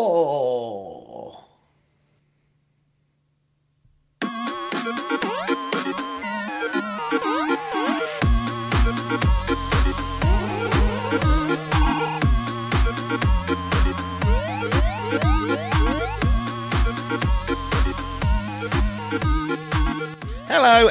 ハハハハ!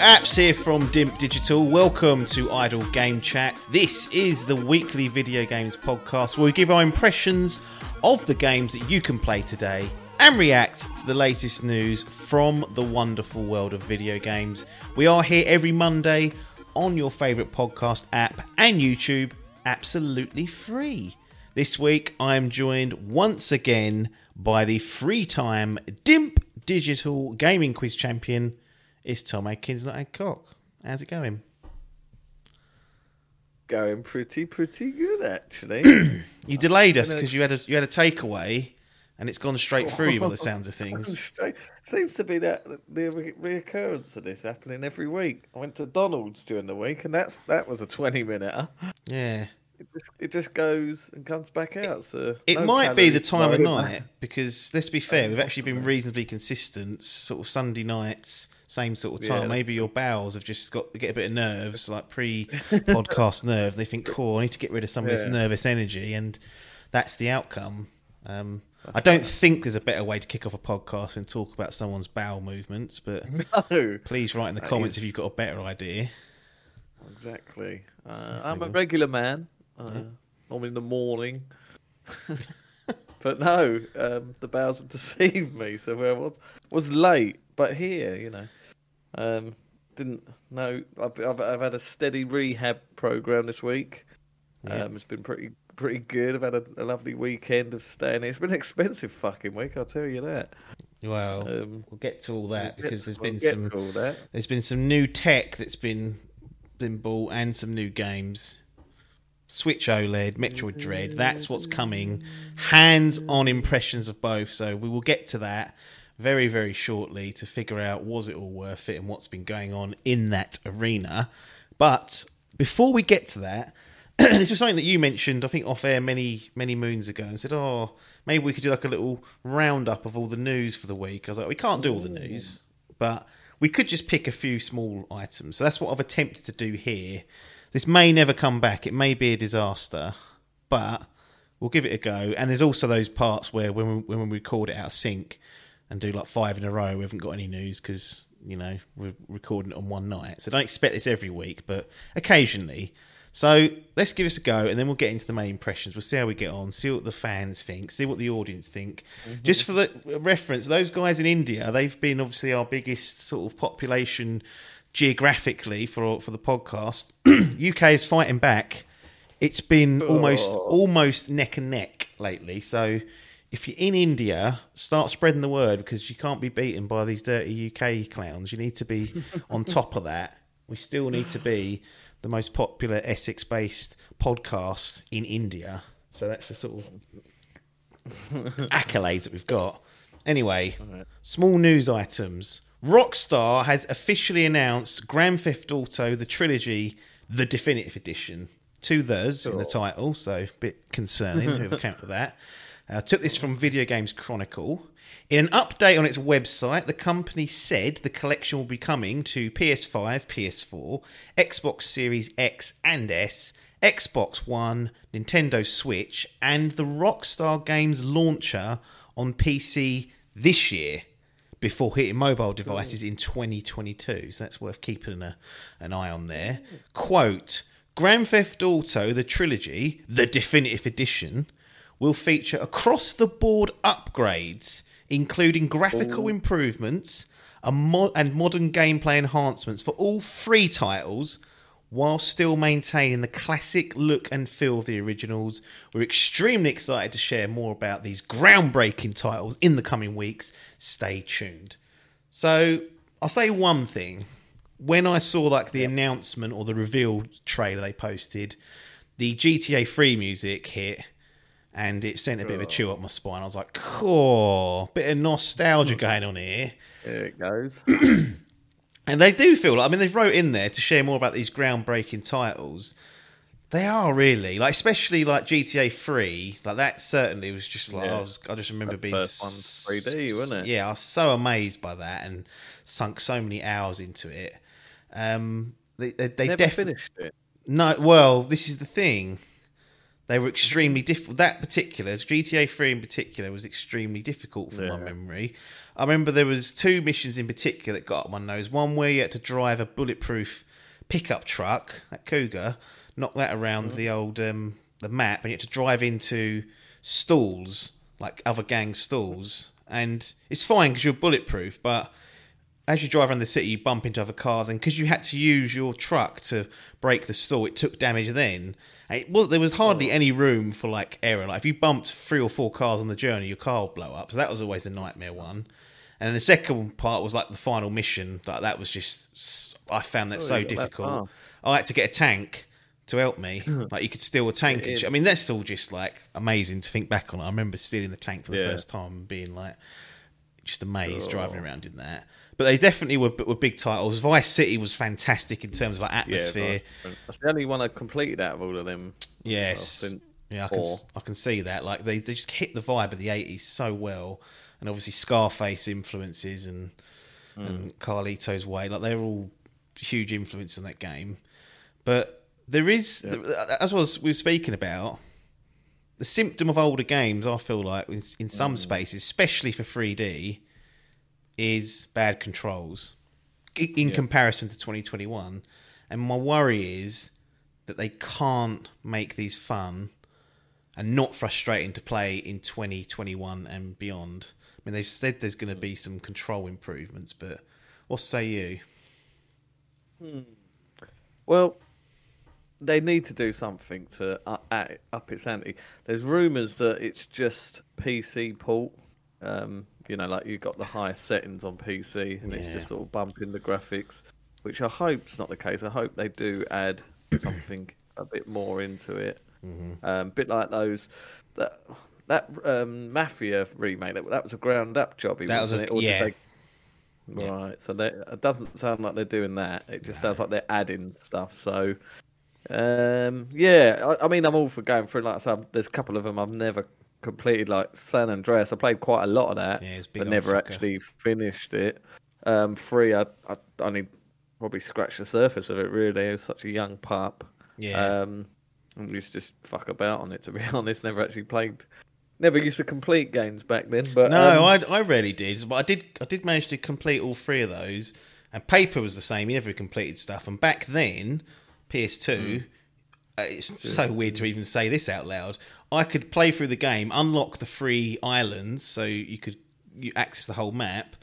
Apps here from Dimp Digital. Welcome to Idle Game Chat. This is the weekly video games podcast where we give our impressions of the games that you can play today and react to the latest news from the wonderful world of video games. We are here every Monday on your favourite podcast app and YouTube, absolutely free. This week I am joined once again by the free time Dimp Digital Gaming Quiz Champion. It's Tom Adkins, not Adcock. How's it going? Going pretty, pretty good actually. You delayed us because you had a you had a takeaway, and it's gone straight through you by the sounds of things. Seems to be that the re- reoccurrence of this happening every week. I went to Donald's during the week, and that's that was a twenty minute. Yeah, It just, it just goes and comes back out. So it no might be the calories time of night because let's be fair, we've actually been reasonably consistent. Sort of Sunday nights, same sort of time. Yeah. Maybe your bowels have just got get a bit of nerves, like pre-podcast nerves. They think, "Cool, I need to get rid of some of this nervous energy," and that's the outcome. Um, I don't think there's a better way to kick off a podcast and talk about someone's bowel movements, but No, please write in the comments is- if you've got a better idea. exactly. Uh, I'm a regular man. Uh, I'm in the morning. but no, um, the bowels have deceived me. So where I was was late, but here, you know, um, didn't know. I've, I've I've had a steady rehab program this week. Yeah. Um, it's been pretty pretty good. I've had a, a lovely weekend of staying. It's been an expensive fucking week, I'll tell you that. Well, Um, we'll get to all that We'll because there's we'll been some there's been some new tech that's been been bought and some new games. Switch OLED, Metroid Dread, that's what's coming. Hands-on impressions of both, so we will get to that very very shortly to figure out was it all worth it and what's been going on in that arena. But before we get to that, this was something that you mentioned, I think, off air many, many moons ago, and said, "Oh, maybe we could do like a little roundup of all the news for the week." I was like, "We can't do all the news, but we could just pick a few small items." So that's what I've attempted to do here. This may never come back; it may be a disaster, but we'll give it a go. And there's also those parts where when we, when we record it out of sync and do like five in a row, we haven't got any news because you know we're recording it on one night. So don't expect this every week, but occasionally. So let's give this a go, and then we'll get into the main impressions. We'll see how we get on, see what the fans think, see what the audience think. Mm-hmm. Just for the reference, those guys in India, they've been obviously our biggest sort of population geographically for for the podcast. UK is fighting back. It's been almost oh. almost neck and neck lately. So if you're in India, start spreading the word because you can't be beaten by these dirty UK clowns. You need to be on top of that. We still need to be the most popular Essex based podcast in India. So that's the sort of accolades that we've got. Anyway, small news items. Rockstar has officially announced Grand Theft Auto the trilogy, the definitive edition. Two the's in the title, so a bit concerning. Whoever came up with that. Uh, took this from Video Games Chronicle. In an update on its website, the company said the collection will be coming to PS5, PS4, Xbox Series X and S, Xbox One, Nintendo Switch, and the Rockstar Games launcher on PC this year before hitting mobile devices in 2022. So that's worth keeping a, an eye on there. Quote Grand Theft Auto, the trilogy, the definitive edition, will feature across the board upgrades, including graphical improvements a mo- and modern gameplay enhancements for all three titles. While still maintaining the classic look and feel of the originals, we're extremely excited to share more about these groundbreaking titles in the coming weeks. Stay tuned. So, I'll say one thing. When I saw like the announcement or the reveal trailer they posted, the GTA 3 music hit and it sent a bit of a chill up my spine. I was like, cool, bit of nostalgia going on here. There it goes. And they do feel like, I mean, they've wrote in there to share more about these groundbreaking titles. They are really like, especially like GTA Three. Like that certainly was just like Yeah. I was. I just remember That being first one's s- 3D, wasn't it? Yeah, I was so amazed by that and sunk so many hours into it. Um, they they, they definitely finished it. no. Well, this is the thing. They were extremely difficult. That particular GTA Three in particular was extremely difficult from my memory. I remember there was two missions in particular that got up my nose. One where you had to drive a bulletproof pickup truck, that Cougar, knock that around the old um, the map, and you had to drive into stalls like other gang stalls. And it's fine because you're bulletproof, but as you drive around the city, you bump into other cars, and because you had to use your truck to break the stall, it took damage then. And it was, there was hardly any room for like error. Like if you bumped three or four cars on the journey, your car would blow up. So that was always a nightmare one. And then the second part was like the final mission. Like that was just, I found that Oh, so you got that difficult. I had to get a tank to help me. like you could steal a tank. And It. I mean, that's all just like amazing to think back on. I remember stealing the tank for the Yeah. first time and being like, just amazed Oh. driving around in that. But they definitely were, were big titles. Vice City was fantastic in terms of like atmosphere. that's- that's the only one I completed out of all of them. yes, Well, yeah, I can. I can see that. Like they, they just hit the vibe of the eighties so well, and obviously Scarface influences and Hmm. and Carlito's Way. Like they're all huge influence in that game. But there is, as I was we were speaking about, the symptom of older games. I feel like in, in some spaces, especially for 3D, is bad controls in comparison to 2021. And my worry is that they can't make these fun and not frustrating to play in 2021 and beyond. I mean, they've said there's going to be some control improvements, but what say you? Well, they need to do something to up, up its ante. There's rumours that it's just PC port. Um, you know, like you've got the highest settings on PC, and it's just sort of bumping the graphics, which I hope's not the case. I hope they do add something a bit more into it. Mm-hmm. Um, bit like those that that um, Mafia remake. That, that was a ground up job, That was wasn't a- it? Or yeah. they- Yeah. Right, so it doesn't sound like they're doing that. It just sounds like they're adding stuff. So, um, yeah, I, I mean, I'm all for going through. Like I said, there's a couple of them I've never completed, like San Andreas. I played quite a lot of that, Yeah, it's big but never fucker. actually finished it. Um, three, I, I only probably scratched the surface of it. Really, it was such a young pup. Yeah. Um, and used to just fuck about on it. To be honest, never actually played. Never used to complete games back then. But no, um, I I rarely did, but I did I did manage to complete all three of those. And paper was the same; you never completed stuff. And back then, PS2, uh, it's so weird to even say this out loud. I could play through the game, unlock the free islands, so you could you access the whole map,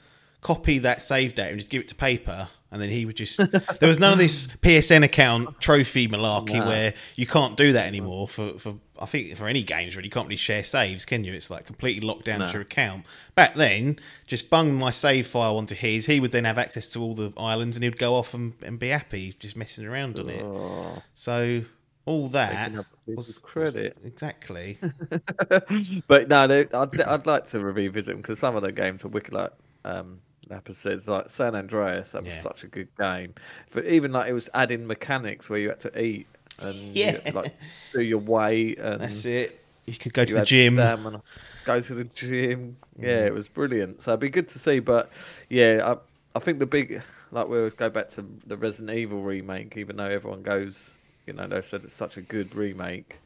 copy that save data, and just give it to paper. And then he would just. there was none of this PSN account trophy malarkey No. where you can't do that anymore for, for I think for any games really. You can't really share saves, can you? It's like completely locked down No. to your account. Back then, just bung my save file onto his. He would then have access to all the islands, and he'd go off and, and be happy just messing around on it. oh, So all that Taking up people's was credit. exactly. but no, they, I'd, I'd like to revisit them because some of the games are wicked. Like um, Napa says, like San Andreas, that was Yeah. such a good game. But even like it was adding mechanics where you had to eat and you Yeah. to, like do your weight and That's it. You could go to the gym. stamina, go to the gym. Yeah, it was brilliant. So it'd be good to see. But yeah, I, I think the big like we'll go back to the Resident Evil remake, even though everyone goes, you know, they've said it's such a good remake.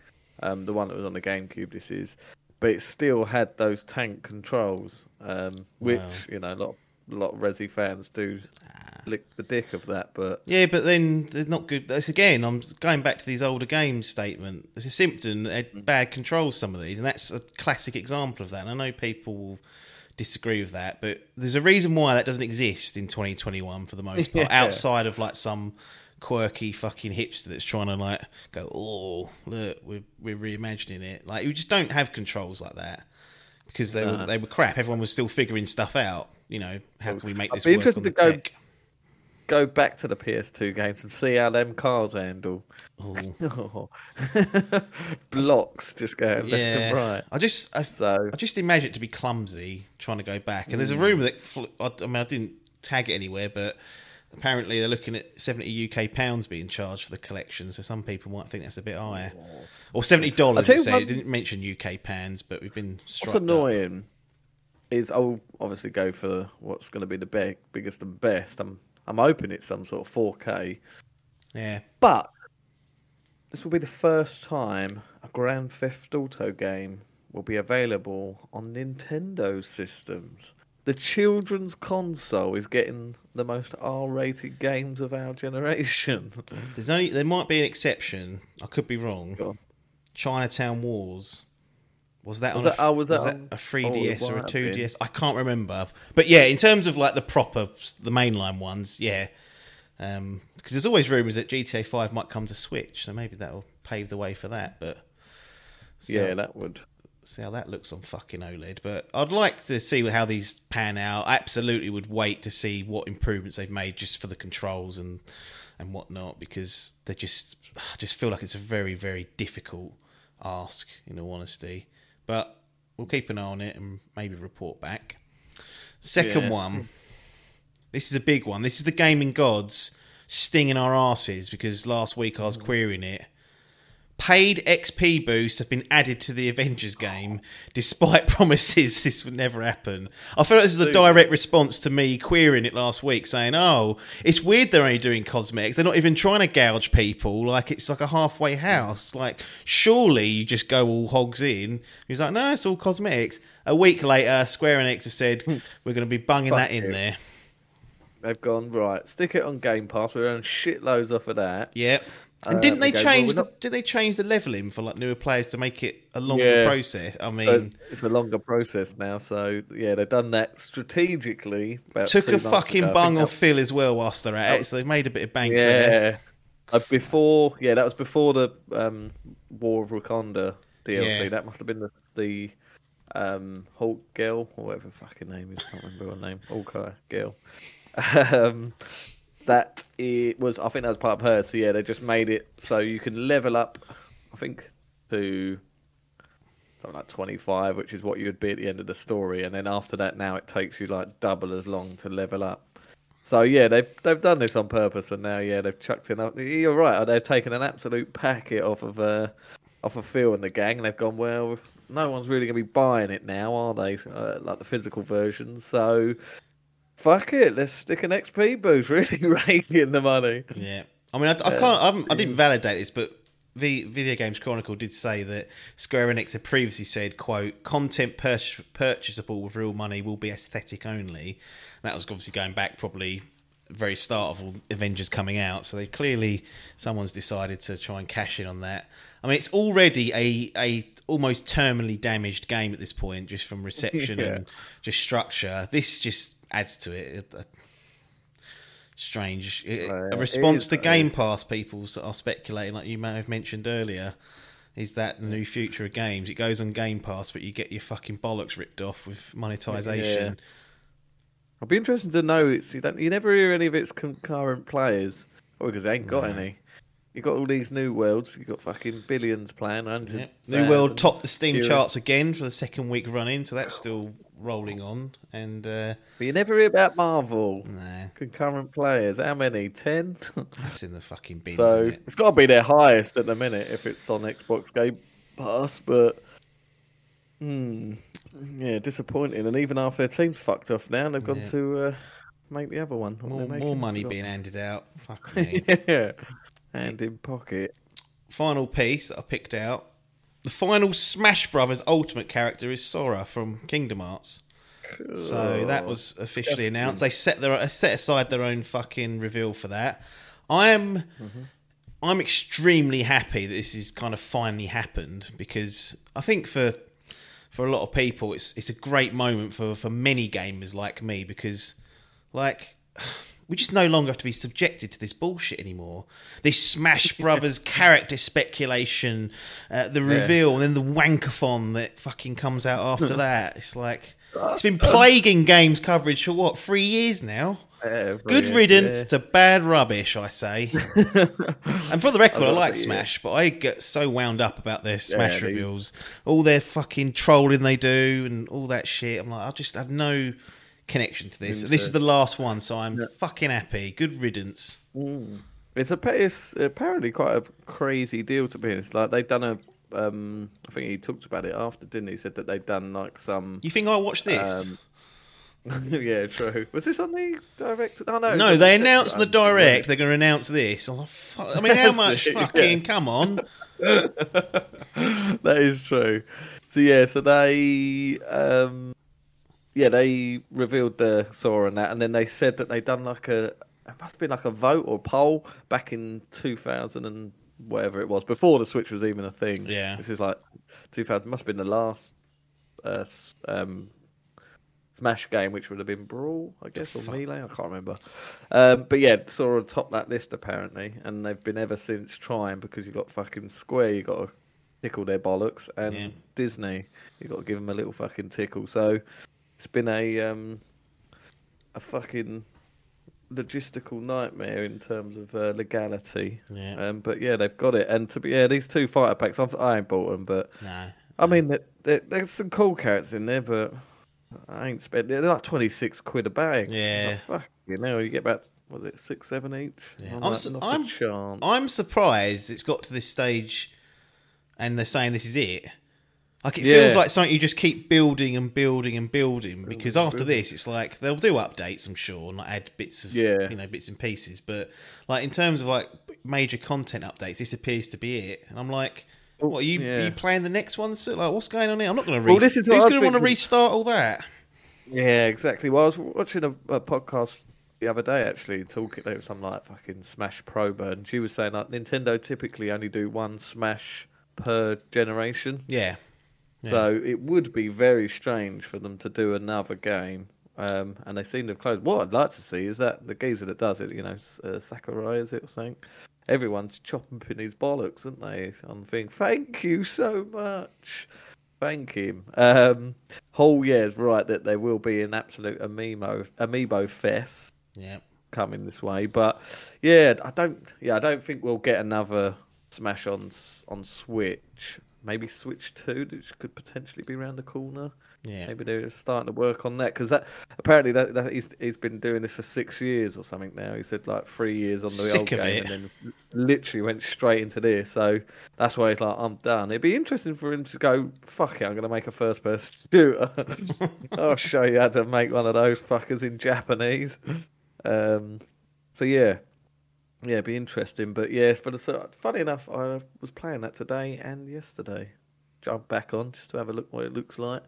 Um, the one that was on the GameCube, this is, but it still had those tank controls, um, which Wow. you know a lot, a lot of Resi fans do Ah. lick the dick of that. But Yeah, but then they're not good. That's again, I'm going back to these older games statement. There's a symptom that Mm. had bad controls, some of these, and that's a classic example of that. And I know people will disagree with that, but there's a reason why that doesn't exist in 2021 for the most part, Yeah. outside of like some quirky fucking hipster that's trying to like go, oh, look, we're, we're reimagining it. Like, we just don't have controls like that because they, were, they were crap. Everyone was still figuring stuff out. You know, how can we make I'd this be work interested on the to go- tech? go back to the PS2 games and see how them cars handle. Oh. Blocks just going left and right. I just I, So I just imagine it to be clumsy trying to go back. And there's a hmm. rumor that I, I mean I didn't tag it anywhere, but apparently they're looking at 70 UK pounds being charged for the collection, so some people might think that's a bit higher. Or $70 I'll it said. It didn't mention UK pounds, but we've been What's annoying is I'll obviously go for what's going to be the big, biggest and best. I'm I'm hoping it's some sort of 4K, Yeah. but this will be the first time a Grand Theft Auto game will be available on Nintendo systems. The children's console is getting the most R-rated games of our generation. There's only there might be an exception. I could be wrong. Chinatown Wars. Was that Was on that- oh, was that on- a oh, 3DS it or a might have been. 2DS? I can't remember. But yeah, in terms of like the proper the mainline ones, yeah. Um because there's always rumors that GTA 5 might come to Switch, so maybe that'll pave the way for that, but yeah, that would. See how that looks on fucking OLED. But I'd like to see how these pan out. I absolutely would wait to see what improvements they've made just for the controls and and whatnot because they just I just feel like it's a very very difficult ask in all honesty. But we'll keep an eye on it and maybe report back. Second Yeah. one. This is a big one. This is the gaming gods stinging our asses because last week I was mm. querying it. Paid XP boosts have been added to the Avengers game, despite promises this would never happen. I feel like this is a direct response to me querying it last week, saying, "Oh, it's weird they're only doing cosmetics. They're not even trying to gouge people. Like it's like a halfway house. Like surely you just go all hogs in." He's like, "No, it's all cosmetics." A week later, Square Enix have said, hmm. "We're going to be bunging Fuck that in it. there." They've gone right. Stick it on Game Pass. We're earning shitloads off of that. Yeah. And Uh, didn't they they go, change? well, the, didn't they change the leveling for like newer players to make it a longer Yeah. process? I mean, So it's a longer process now. So yeah, they've done that strategically. Took a fucking ago. Bung off Phil as well whilst they're at it, so they've made a bit of bank that- there. Yeah. Uh, before, yeah, that was before the um, War for Wakanda DLC. Yeah. That must have been the, the um, Hulk girl or whatever fucking name is. Can't remember her name. Hawkeye girl. Um, that it was. I think that was part of her. So yeah, they just made it so you can level up. I think to something like 25, which is what you would be at the end of the story. And then after that, now it takes you like double as long to level up. So yeah, they've they've done this on purpose, and now yeah, they've chucked in. Up you're right. They've taken an absolute packet off of uh, off of Phil and the gang, and they've gone well. No one's really going to be buying it now, are they? Uh, like the physical version. So fuck it, let's stick an XP boost. Really raking the money. Yeah. I mean, I, I can't. I, I didn't validate this, but the Video Games Chronicle did say that Square Enix had previously said, "quote Content purch- purchasable with real money will be aesthetic only." That was obviously going back probably very start of all Avengers coming out. So they clearly someone's decided to try and cash in on that. I mean, it's already a a almost terminally damaged game at this point, just from reception Yeah. and just structure. This just adds to it. Uh, Strange. It- Uh, a response is- to Game Pass, people are speculating, like you may have mentioned earlier, is that the new future of games? It goes on Game Pass, but you get your fucking bollocks ripped off with monetization. I'll be interested to know. It's, you, don't, you never hear any of its concurrent players, or because they ain't got No. any. You got all these new worlds. You got fucking billions playing. Hundred. Yeah. New World topped the Steam charts again for the second week running, so that's still rolling on. And uh, But you never hear about Marvel nah, concurrent players. How many? Ten. that's in the fucking bin. so it? it's got to be their highest at the minute if it's on Xbox Game Pass. But hmm, yeah, disappointing. And even after their team's fucked off now, they've gone Yeah. to uh, make the other one. More, more money being handed out. Fuck me. yeah, hand in pocket. final piece I picked out. The final Smash Brothers Ultimate character is Sora from Kingdom Hearts. So that was officially announced. They set their set aside their own fucking reveal for that. I am mm-hmm. I'm extremely happy that this is kind of finally happened because I think for for a lot of people it's it's a great moment for for many gamers like me because like we just no longer have to be subjected to this bullshit anymore. This Smash Brothers character speculation, uh, the reveal, and then the wankathon that fucking comes out after that. It's like it's been plaguing games coverage for what three years now. Every- Good riddance yeah. to bad rubbish, I say. and for the record, I gotta like yeah. Smash, but I get so wound up about their Smash they- reveals, all their fucking trolling they do, and all that shit. I'm like, I just have no connection to this. This is the last one, so I'm fucking happy. Good riddance. It's a it's apparently quite a crazy deal to be honest. Like they've done a, um, I think he talked about it after, didn't he? He said that they've done like some. You think I watched this? Um, yeah, true. Was this on the direct? Oh no, no, they announced the direct they're going to announce this. I'm fuck. I mean, how much fucking? yeah. Come on. that is true. So yeah, so they um yeah, they revealed the Sora and that and then they said that they'd done like a it must have been like a vote or poll back in two thousand and whatever it was, before the Switch was even a thing. Yeah. This is like two thousand must have been the last uh um Smash game, which would have been Brawl, I guess, or Melee. I can't remember. Um, but yeah, Sora topped that list apparently, and they've been ever since trying because you got fucking Square, you got to tickle their bollocks, and Yeah. Disney, you got to give them a little fucking tickle. So it's been a um, a fucking logistical nightmare in terms of uh, legality. Yeah. Um, but yeah, they've got it, and to be yeah, these two fighter packs, I've, I ain't bought them, but No. I mean, there, there, there's some cool characters in there, but I ain't spent. They're like twenty six quid a bag. Yeah. fuck you know, you get about was it six, seven each? Yeah. I'm I'm like, su- I'm-. I'm surprised it's got to this stage, and they're saying this is it. Like it Yeah. feels like something you just keep building and building and building because after this it's like they'll do updates I'm sure and like add bits of Yeah. you know bits and pieces but like in terms of like major content updates this appears to be it and I'm like oh, what are you, are yeah. you playing the next one so, like what's going on here I'm not going to Well, this is what who's going to want to restart all that Yeah, exactly. Well, I was watching a, a podcast the other day actually talking about some like fucking Smash Pro and she was saying like Nintendo typically only do one Smash per generation. yeah So it would be very strange for them to do another game. Um, and they seem to have closed. What I'd like to see is that the geezer that does it, you know, uh, Sakurai, is it or something? Everyone's chopping his bollocks, aren't they? I'm thinking, thank you so much. Thank him. Um, Hall, yeah, is right that there will be an absolute amiibo, amiibo fest yeah coming this way. But yeah, I don't. Yeah, I don't think we'll get another Smash on on Switch. Maybe Switch Two, which could potentially be around the corner. yeah Maybe they're starting to work on that because that apparently that, that he's he's been doing this for six years or something now. He said like three years on the Sick old game it. and then literally went straight into this. So that's why he's like, I'm done. It'd be interesting for him to go, fuck it, I'm going to make a first person shooter. I'll show you how to make one of those fuckers in Japanese. Um, so yeah, yeah, it'd be interesting. But yeah, but so funny enough, I was playing that today and yesterday. Jump back on just to have a look what it looks like.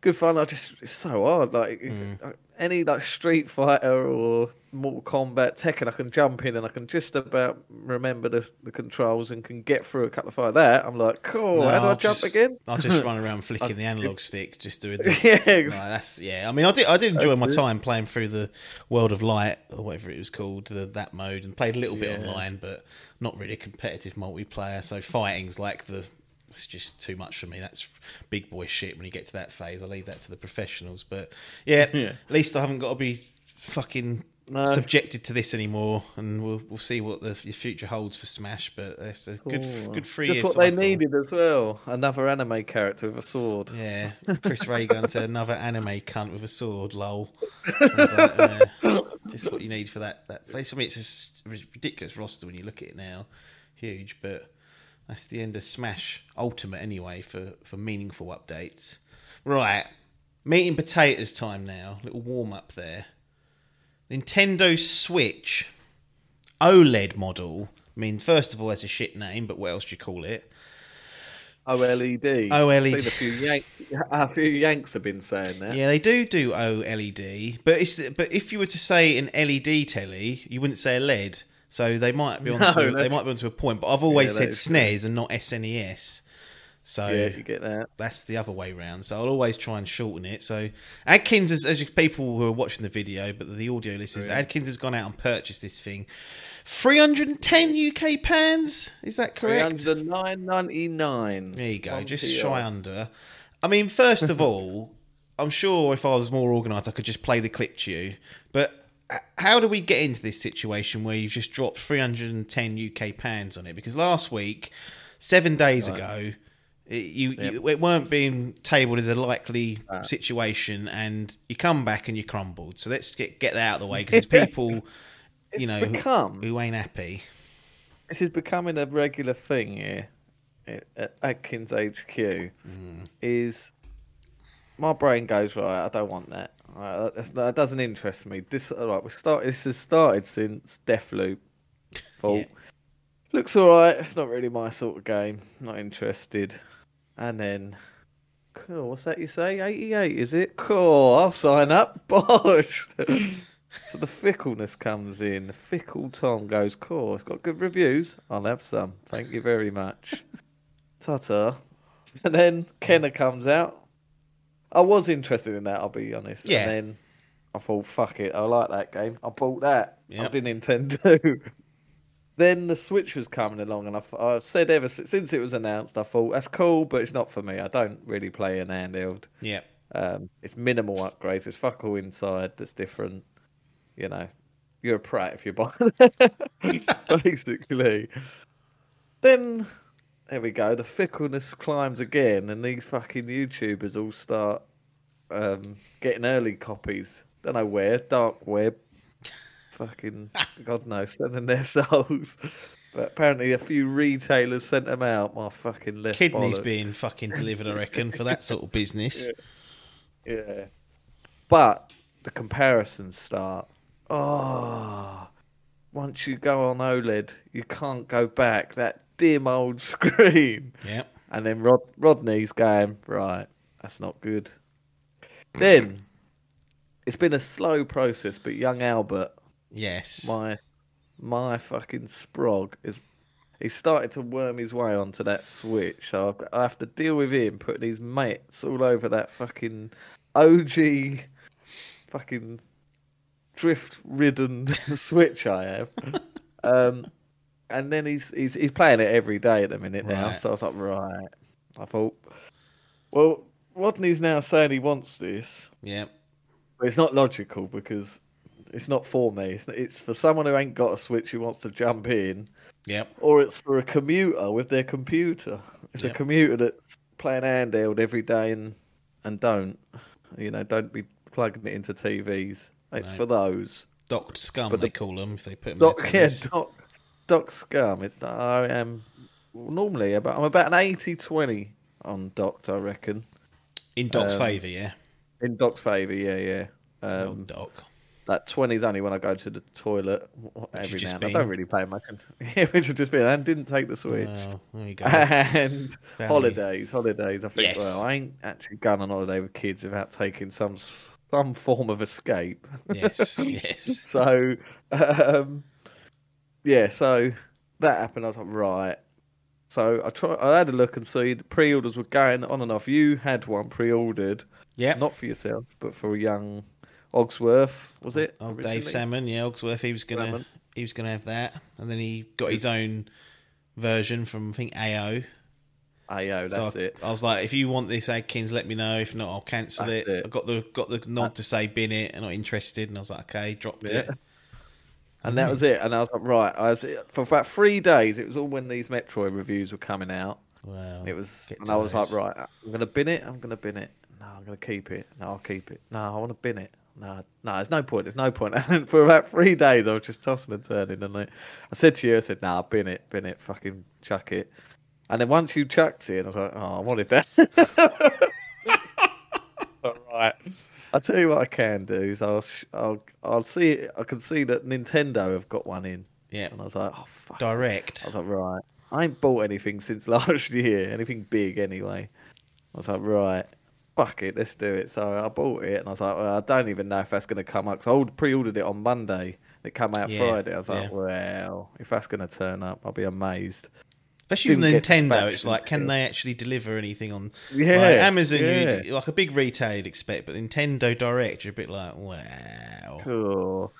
Good fun. I just it's so hard. Like uh, any like Street Fighter or Mortal Kombat Tekken, I can jump in and I can just about remember the, the controls and can get through a couple of fights. There, I'm like, cool. No, how do I I'll jump just- again? I'll just run around flicking the analog stick, just doing the, yeah, that's yeah. I mean, I did I did enjoy That's my it. time playing through the World of Light or whatever it was called, the, that mode, and played a little bit Yeah. online, but not really a competitive multiplayer. So fighting's like the it's just too much for me. That's big boy shit. When you get to that phase, I leave that to the professionals. But yeah, Yeah. at least I haven't got to be fucking No. subjected to this anymore, and we'll we'll see what the your future holds for Smash. But it's a good Cool. good three Just years. what they needed as well. Another anime character with a sword. Yeah, Chris Raygun said another anime cunt with a sword. Lol. Like, uh, just what you need for that. That face. I mean, it's a ridiculous roster when you look at it now, huge. But that's the end of Smash Ultimate anyway for for meaningful updates. Right, meat and potatoes time now. Little warm up there. Nintendo Switch OLED model. I mean, first of all, that's a shit name, but what else do you call it? OLED. OLED. I've seen a few Yank, a few Yanks have been saying that. Yeah, they do do OLED, but it's but if you were to say an LED telly, you wouldn't say a LED. So they might be on No, to, they might be onto a point. But I've always Yeah, said SNES and not SNES. So Yeah, you get that. that's the other way round. So I'll always try and shorten it. So Adkins, as, as people who are watching the video, but the audio listeners, Adkins has gone out and purchased this thing. 310 UK pounds, is that correct? 309.99. There you go, just PR. shy under. I mean, first of all, I'm sure if I was more organised, I could just play the clip to you. How do we get into this situation where you've just dropped 310 UK pounds on it? Because last week, seven days ago, It, you, Yep. you, it weren't being tabled as a likely situation, and you come back and you crumbled. So let's get get that out of the way because there's people, you know, who- become who ain't happy. this is becoming a regular thing here eh, at- at Adkins HQ. Mm. Is my brain goes right? I don't want that. Uh, that's- that doesn't interest me. This all right? We start. This has started since Deathloop. Fault. Yeah. Looks all right. It's not really my sort of game. Not interested. And then, cool. What's that you say? Eighty-eight, is it? Cool. I'll sign up. Bosh. so the fickleness comes in. The fickle Tom goes, cool. It's got good reviews. I'll have some. Thank you very much. Ta-ta. And then Kena comes out. I was interested in that. I'll be honest. Yeah. And then I thought, fuck it. I like that game. I bought that. I didn't intend to. then the Switch was coming along, and I, I said ever since, since it was announced, I thought that's cool, but it's not for me. I don't really play an handheld. Yeah, Um, it's minimal upgrades. It's fuck all inside that's different. You know, you're a prat if you buy it. Basically. Then there we go. The fickleness climbs again, and these fucking YouTubers all start um, getting early copies. Don't know where, dark web. Fucking God knows, selling their souls. But apparently, a few retailers sent them out. My fucking left kidneys bollock. being fucking delivered, I reckon, for that sort of business. Yeah. But the comparisons start. Oh, once you go on OLED, you can't go back. That dim old screen. Yeah, And then Rod- Rodney's going, right, that's not good. Then, it's been a slow process, but young Albert, yes, my my fucking sprog, is he started to worm his way onto that switch. So I've got, I have to deal with him putting his mates all over that fucking OG fucking drift ridden switch I have. Um, and then he's he's he's playing it every day at the minute now. Right. So I was like, right. I thought, well, Rodney's now saying he wants this, yeah, but it's not logical because it's not for me. It's, it's for someone who ain't got a switch who wants to jump in, yeah, or it's for a commuter with their computer. It's Yep. a commuter that's playing handheld every day and and don't, you know, don't be plugging it into TVs. It's No. for those. Docked scum But they the- call them if they put them. Doc, yeah, doc, doc scum. It's I am normally about I'm about an 80-20 on Doc, I reckon. in Doc's um, favour, yeah. In Doc's favour, yeah, yeah. Oh, Um, Doc. that twenty's only when I go to the toilet every now. and I don't really play much. Yeah, which just been and didn't take the switch. Well, there you go. and Family. holidays, holidays. I think. Yes. Well, I ain't actually gone on holiday with kids without taking some some form of escape. yes, yes. so, um, yeah. So that happened. I was like, right. So I try. I had a look and see the pre-orders were going on and off. You had one pre-ordered, yeah, not for yourself, but for a young Ogsworth. Was oh, it? Oh, Dave? Salmon, yeah, Ogsworth. He was gonna, Salmon. he was gonna have that, and then he got his own version from I think AO. AO, that's so I, it. I was like, if you want this Adkins, let me know. If not, I'll cancel it. it. I got the got the nod to say bin it and not interested, and I was like, okay, dropped Yeah. it. And that was it. And I was like, right. I was for about three days. It was all when these Metroid reviews were coming out. Wow. It was, and I was like, right. I'm gonna bin it. I'm gonna bin it. No, I'm gonna keep it. No, I'll keep it. No, I want to bin it. No, no, there's no point. There's no point. And for about three days, I was just tossing and turning. And I, I said to you, I said, nah, bin it, bin it, fucking chuck it. And then once you chucked it, I was like, oh, I wanted that. All right. I'll tell you what I can do is I'll sh- I'll I'll see I can see that Nintendo have got one in, yeah, and I was like, oh fuck. direct. I was like, right. I ain't bought anything since last year, anything big anyway. I was like, right, fuck it, let's do it. So I bought it, and I was like, well, I don't even know if that's going to come up. Because I pre-ordered it on Monday. It came out Yeah, Friday. I was like, well, if that's going to turn up, I'll be amazed. Especially with didn't Nintendo, it's like, can they actually deliver anything on? Yeah, like, Amazon, yeah. like a big retail, you'd expect, but Nintendo Direct, you're a bit like, wow. Cool.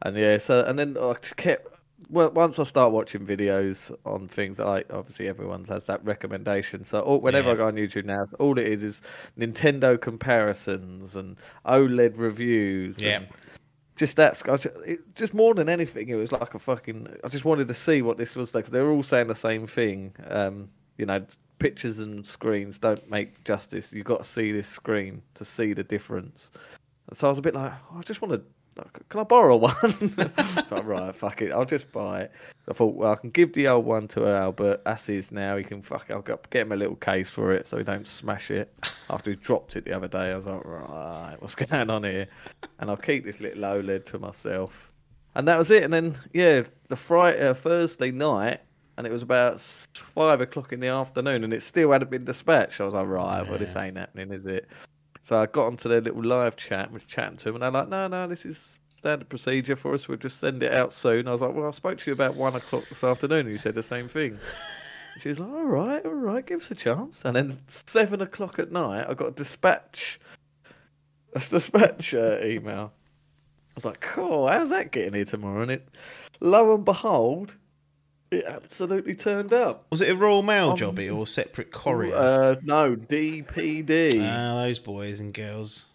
And yeah, so and then I kept. Well, once I start watching videos on things, I obviously everyone's has that recommendation. So all, whenever Yeah. I go on YouTube now, all it is is Nintendo comparisons and OLED reviews. Yeah. and just that. I it- Just more than anything, it was like a fucking. I just wanted to see what this was like. They're all saying the same thing. Um, you know, pictures and screens don't make justice. You've got to see this screen to see the difference. And so I was a bit like, oh, I just want to. Can I borrow one? so, right, fuck it. I'll just buy it. I thought, well, I can give the old one to Albert. As is now. He can fuck. It. I'll get him a little case for it so he don't smash it. After he dropped it the other day, I was like, right, what's going on here? And I'll keep this little OLED to myself. And that was it. And then, yeah, the Friday, uh, Thursday night, and it was about five o'clock in the afternoon, and it still hadn't been dispatched. I was like, right, well, this ain't happening, is it? So I got onto their little live chat and was chatting to them, and they're like, no, no, this is standard procedure for us. We'll just send it out soon. I was like, well, I spoke to you about one o'clock this afternoon, and you said the same thing. She was like, all right, all right, give us a chance. And then seven o'clock at night, I got a dispatch, a dispatch uh, email. I was like, cool, how's that getting here tomorrow? And it, lo and behold, it absolutely turned up. Was it a Royal Mail um, job or separate courier? Uh, no, DPD. Ah, those boys and girls.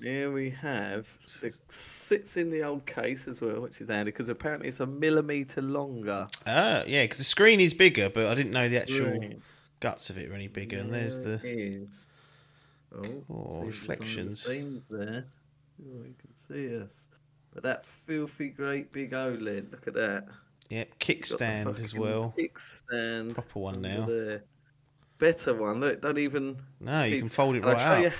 Here we have. It sits in the old case as well, which is handy because apparently it's a millimetre longer. Ah, yeah, because the screen is bigger, but I didn't know the actual right. guts of it were any bigger. Yeah, and there's the. Is. Oh, oh reflections. The there. Oh, you can see us. But that filthy great big OLED, look at that. Yep, kickstand as well. Kickstand. Proper one now. The better one. Look, don't even. No, you can fold it right I'll up.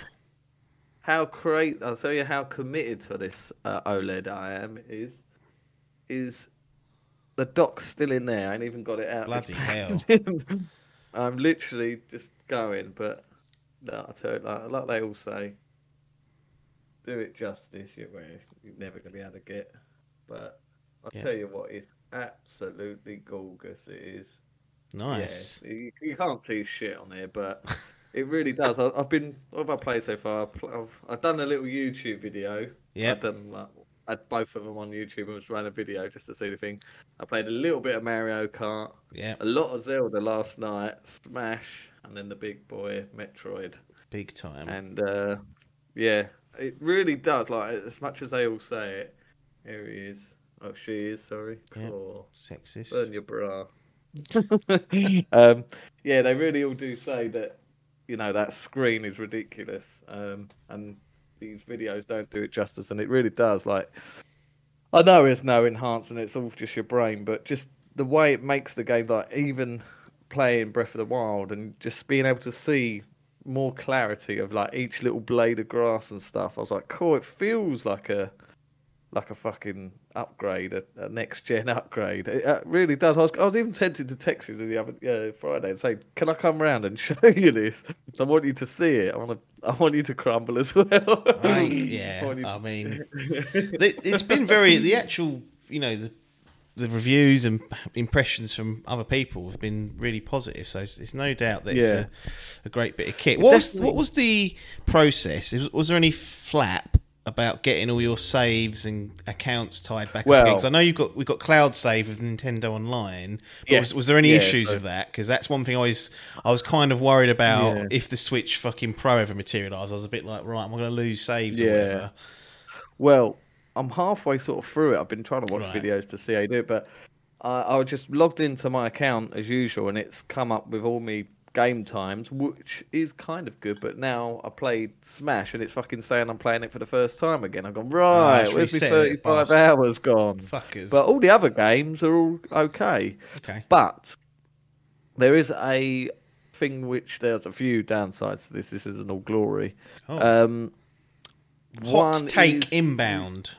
how great! I'll tell you how committed to this uh, OLED I am. Is is the dock's still in there? I ain't even got it out. Bloody hell! I'm literally just going, but no, I tell you, like, like they all say, do it justice. You're, you're never gonna be able to get, but I'll yeah. tell you what, it's absolutely gorgeous. It is. Nice. Yeah, you, you, can't see shit on here, but it really does. I, have been. What have I played so far? I've, I've done a little YouTube video. Yeah. I've done like, I had both of them on YouTube and was running a video just to see the thing. I played a little bit of Mario Kart. Yeah. A lot of Zelda last night. Smash, and then the big boy Metroid. Big time. And uh, yeah, it really does. Like as much as they all say it, here he is. Oh, she is. Sorry. Yeah. Oh, Sexist. Burn your bra. um, yeah, they really all do say that. You know that screen is ridiculous, um, and these videos don't do it justice, and it really does. Like, I know there's no enhancing; it's all just your brain, but just the way it makes the game, like even playing Breath of the Wild and just being able to see more clarity of like each little blade of grass and stuff. I was like, cool. It feels like a like a fucking upgrade, a, a next gen upgrade. It, it really does. I was, I was even tempted to text you the other uh, Friday and say, "Can I come round and show you this? I want you to see it. I want to. I want you to crumble as well." I, yeah, I, I mean, it's been very the actual, you know, the the reviews and impressions from other people have been really positive. So it's, it's no doubt that it's a, a, great bit of kit. What was, what was the process? Was, was there any flap about getting all your saves and accounts tied back well, up Because I know you've got we've got cloud save with Nintendo Online. Yes, was, was, there any yeah, issues so, with that? Because that's one thing I was I was kind of worried about yeah. if the Switch fucking Pro ever materialised. I was a bit like, right, am I going to lose saves yeah. or whatever? Well, I'm halfway sort of through it. I've been trying to watch right. videos to see how you do it, but I was just logged into my account as usual, and it's come up with all me game times, which is kind of good. But now I played Smash, and it's fucking saying I'm playing it for the first time again. I've gone right. Uh, where's my 35 hours gone? Fuckers. But all the other games are all okay. Okay. But there is a thing which there's a few downsides to this. This isn't all glory. Oh. Um, Hot take is, inbound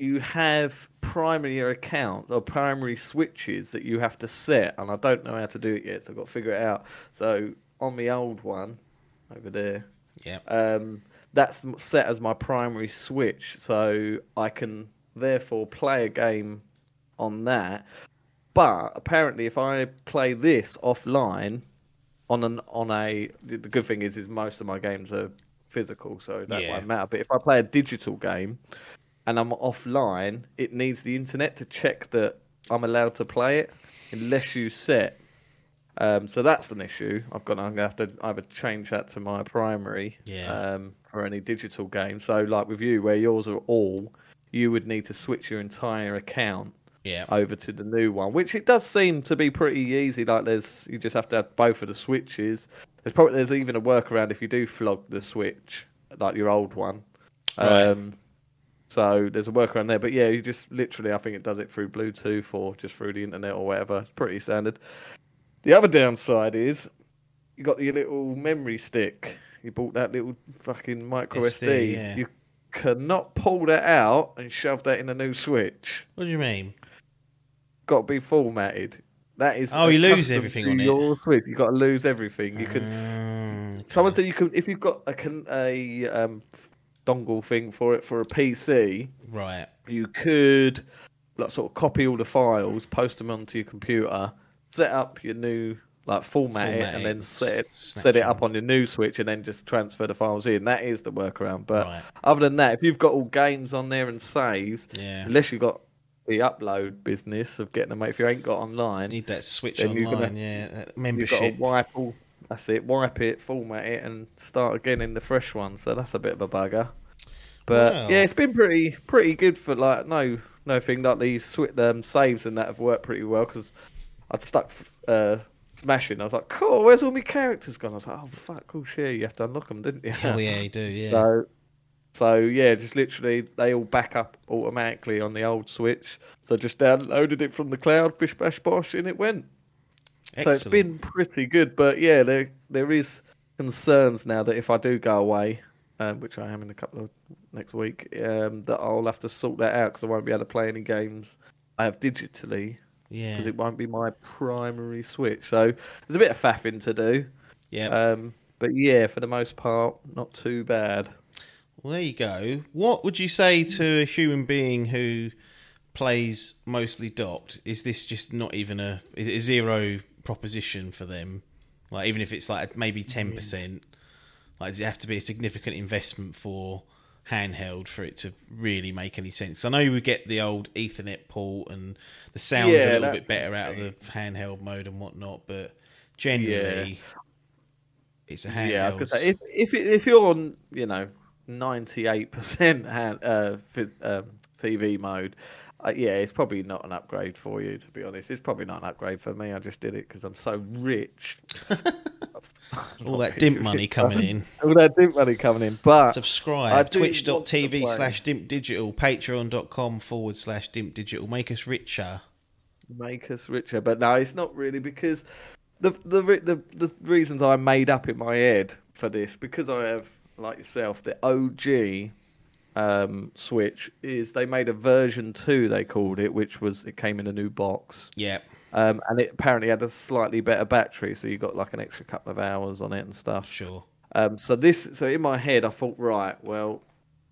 you have primary account or primary switches that you have to set, and I don't know how to do it yet, so I've got to figure it out. So on the old one over there, yeah, um, that's set as my primary switch, so I can therefore play a game on that. But apparently, if I play this offline on an on a, the good thing is, is most of my games are physical, so that yeah. won't matter. But if I play a digital game, and I'm offline, it needs the internet to check that I'm allowed to play it unless you set. Um, so that's an issue. I've got. I'm gonna have to either change that to my primary, yeah. um, for any digital game. So like with you, where yours are all, you would need to switch your entire account Yeah. over to the new one, which it does seem to be pretty easy. Like there's you just have to have both of the switches. There's probably there's even a workaround if you do flog the switch, like your old one. Right. Um, so there's a workaround there, but yeah, you just literally I think it does it through Bluetooth or just through the internet or whatever. It's pretty standard. The other downside is you got your little memory stick. You bought that little fucking micro SD, SD. yeah. You cannot pull that out and shove that in a new switch What do you mean? got to be formatted. That is Oh, you lose everything on it. your Switch. You got to lose everything. You can. Mm, Someone said you can if you've got a a um, dongle thing for it for a PC. right. You could like sort of copy all the files, post them onto your computer, set up your new like format, it, and then set it set it up on your new Switch, and then just transfer the files in. That is the workaround. But Right. other than that, if you've got all games on there and saves, Yeah. unless you've got the upload business of getting them, if you ain't got online, you Need that switch online. gonna- yeah. That You've got to membership. wipe all. That's it. Wipe it, format it, and start again in the fresh one. So that's a bit of a bugger. But Wow. yeah, it's been pretty pretty good for like no no thing like these swi um, saves and that have worked pretty well because I'd stuck uh, smashing. I was like, cool. Where's all my characters gone? I was like, oh fuck, cool shit. You have to unlock them, didn't you? Oh yeah, you do. Yeah. So, so yeah, just literally they all back up automatically on the old Switch. So just downloaded it from the cloud, bish bash bosh, and it went. So it's been pretty good, but yeah, there there is concerns now that if I do go away, um, which I am in a couple of next week, um, that I'll have to sort that out because I won't be able to play any games I have digitally Yeah. because it won't be my primary Switch. So there's a bit of faffing to do, Yeah. um, but yeah, for the most part, not too bad. Well, there you go. What would you say to a human being who plays mostly docked? Is this just not even a, a zero proposition for them? Like, even if it's like maybe 10%, like, does it have to be a significant investment for handheld for it to really make any sense? I know you would get the old Ethernet port and the sound's Yeah, a little bit better out of the handheld mode and whatnot, but generally, it's a handheld. Yeah, I was gonna say if if it, if you're on you know ninety eight percent uh, um, TV mode, uh, yeah, it's probably not an upgrade for you. To be honest, it's probably not an upgrade for me. I just did it because I'm so rich. All that dimp money coming in. All that dip money coming in, but Subscribe. Twitch.tv slash dimp digital. Patreon.com forward slash dimp digital. Make us richer. make us richer. But no, it's not really because the the the the reasons I made up in my head for this because I have like yourself the OG um, Switch is they made a version two they called it, which was it came in a new box. Yeah. Um, and it apparently had a slightly better battery, so you got like an extra couple of hours on it and stuff. Sure. Um, so this, so in my head, I thought, right, well,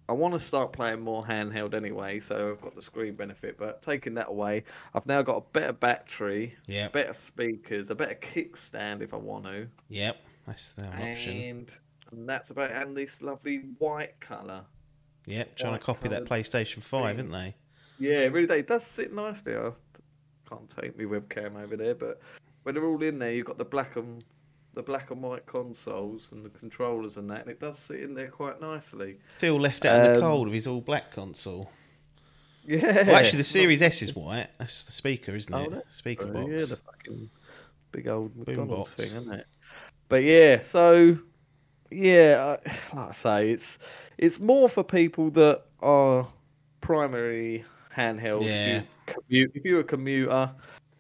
I want to start playing more handheld anyway, so I've got the screen benefit. But taking that away, I've now got a better battery, Yeah. better speakers, a better kickstand if I want to, Yep. That's the option. and, and that's about and this lovely white color. Yep. Trying to copy that PlayStation 5, screen. isn't they? Yeah, really, it does sit nicely. I can't take my webcam over there, but when they're all in there, you've got the black and the black and white consoles and the controllers and that, and it does sit in there quite nicely. Phil left out in the Um, cold of his all black console. Yeah. Well, actually, the Series S is white. That's the speaker, isn't Oh, it? Speaker Uh, box. Yeah, the fucking big old McDonald's thing, isn't it? But yeah, so yeah, like I say, it's it's more for people that are primary handheld. Yeah. If, you commute, if you're a commuter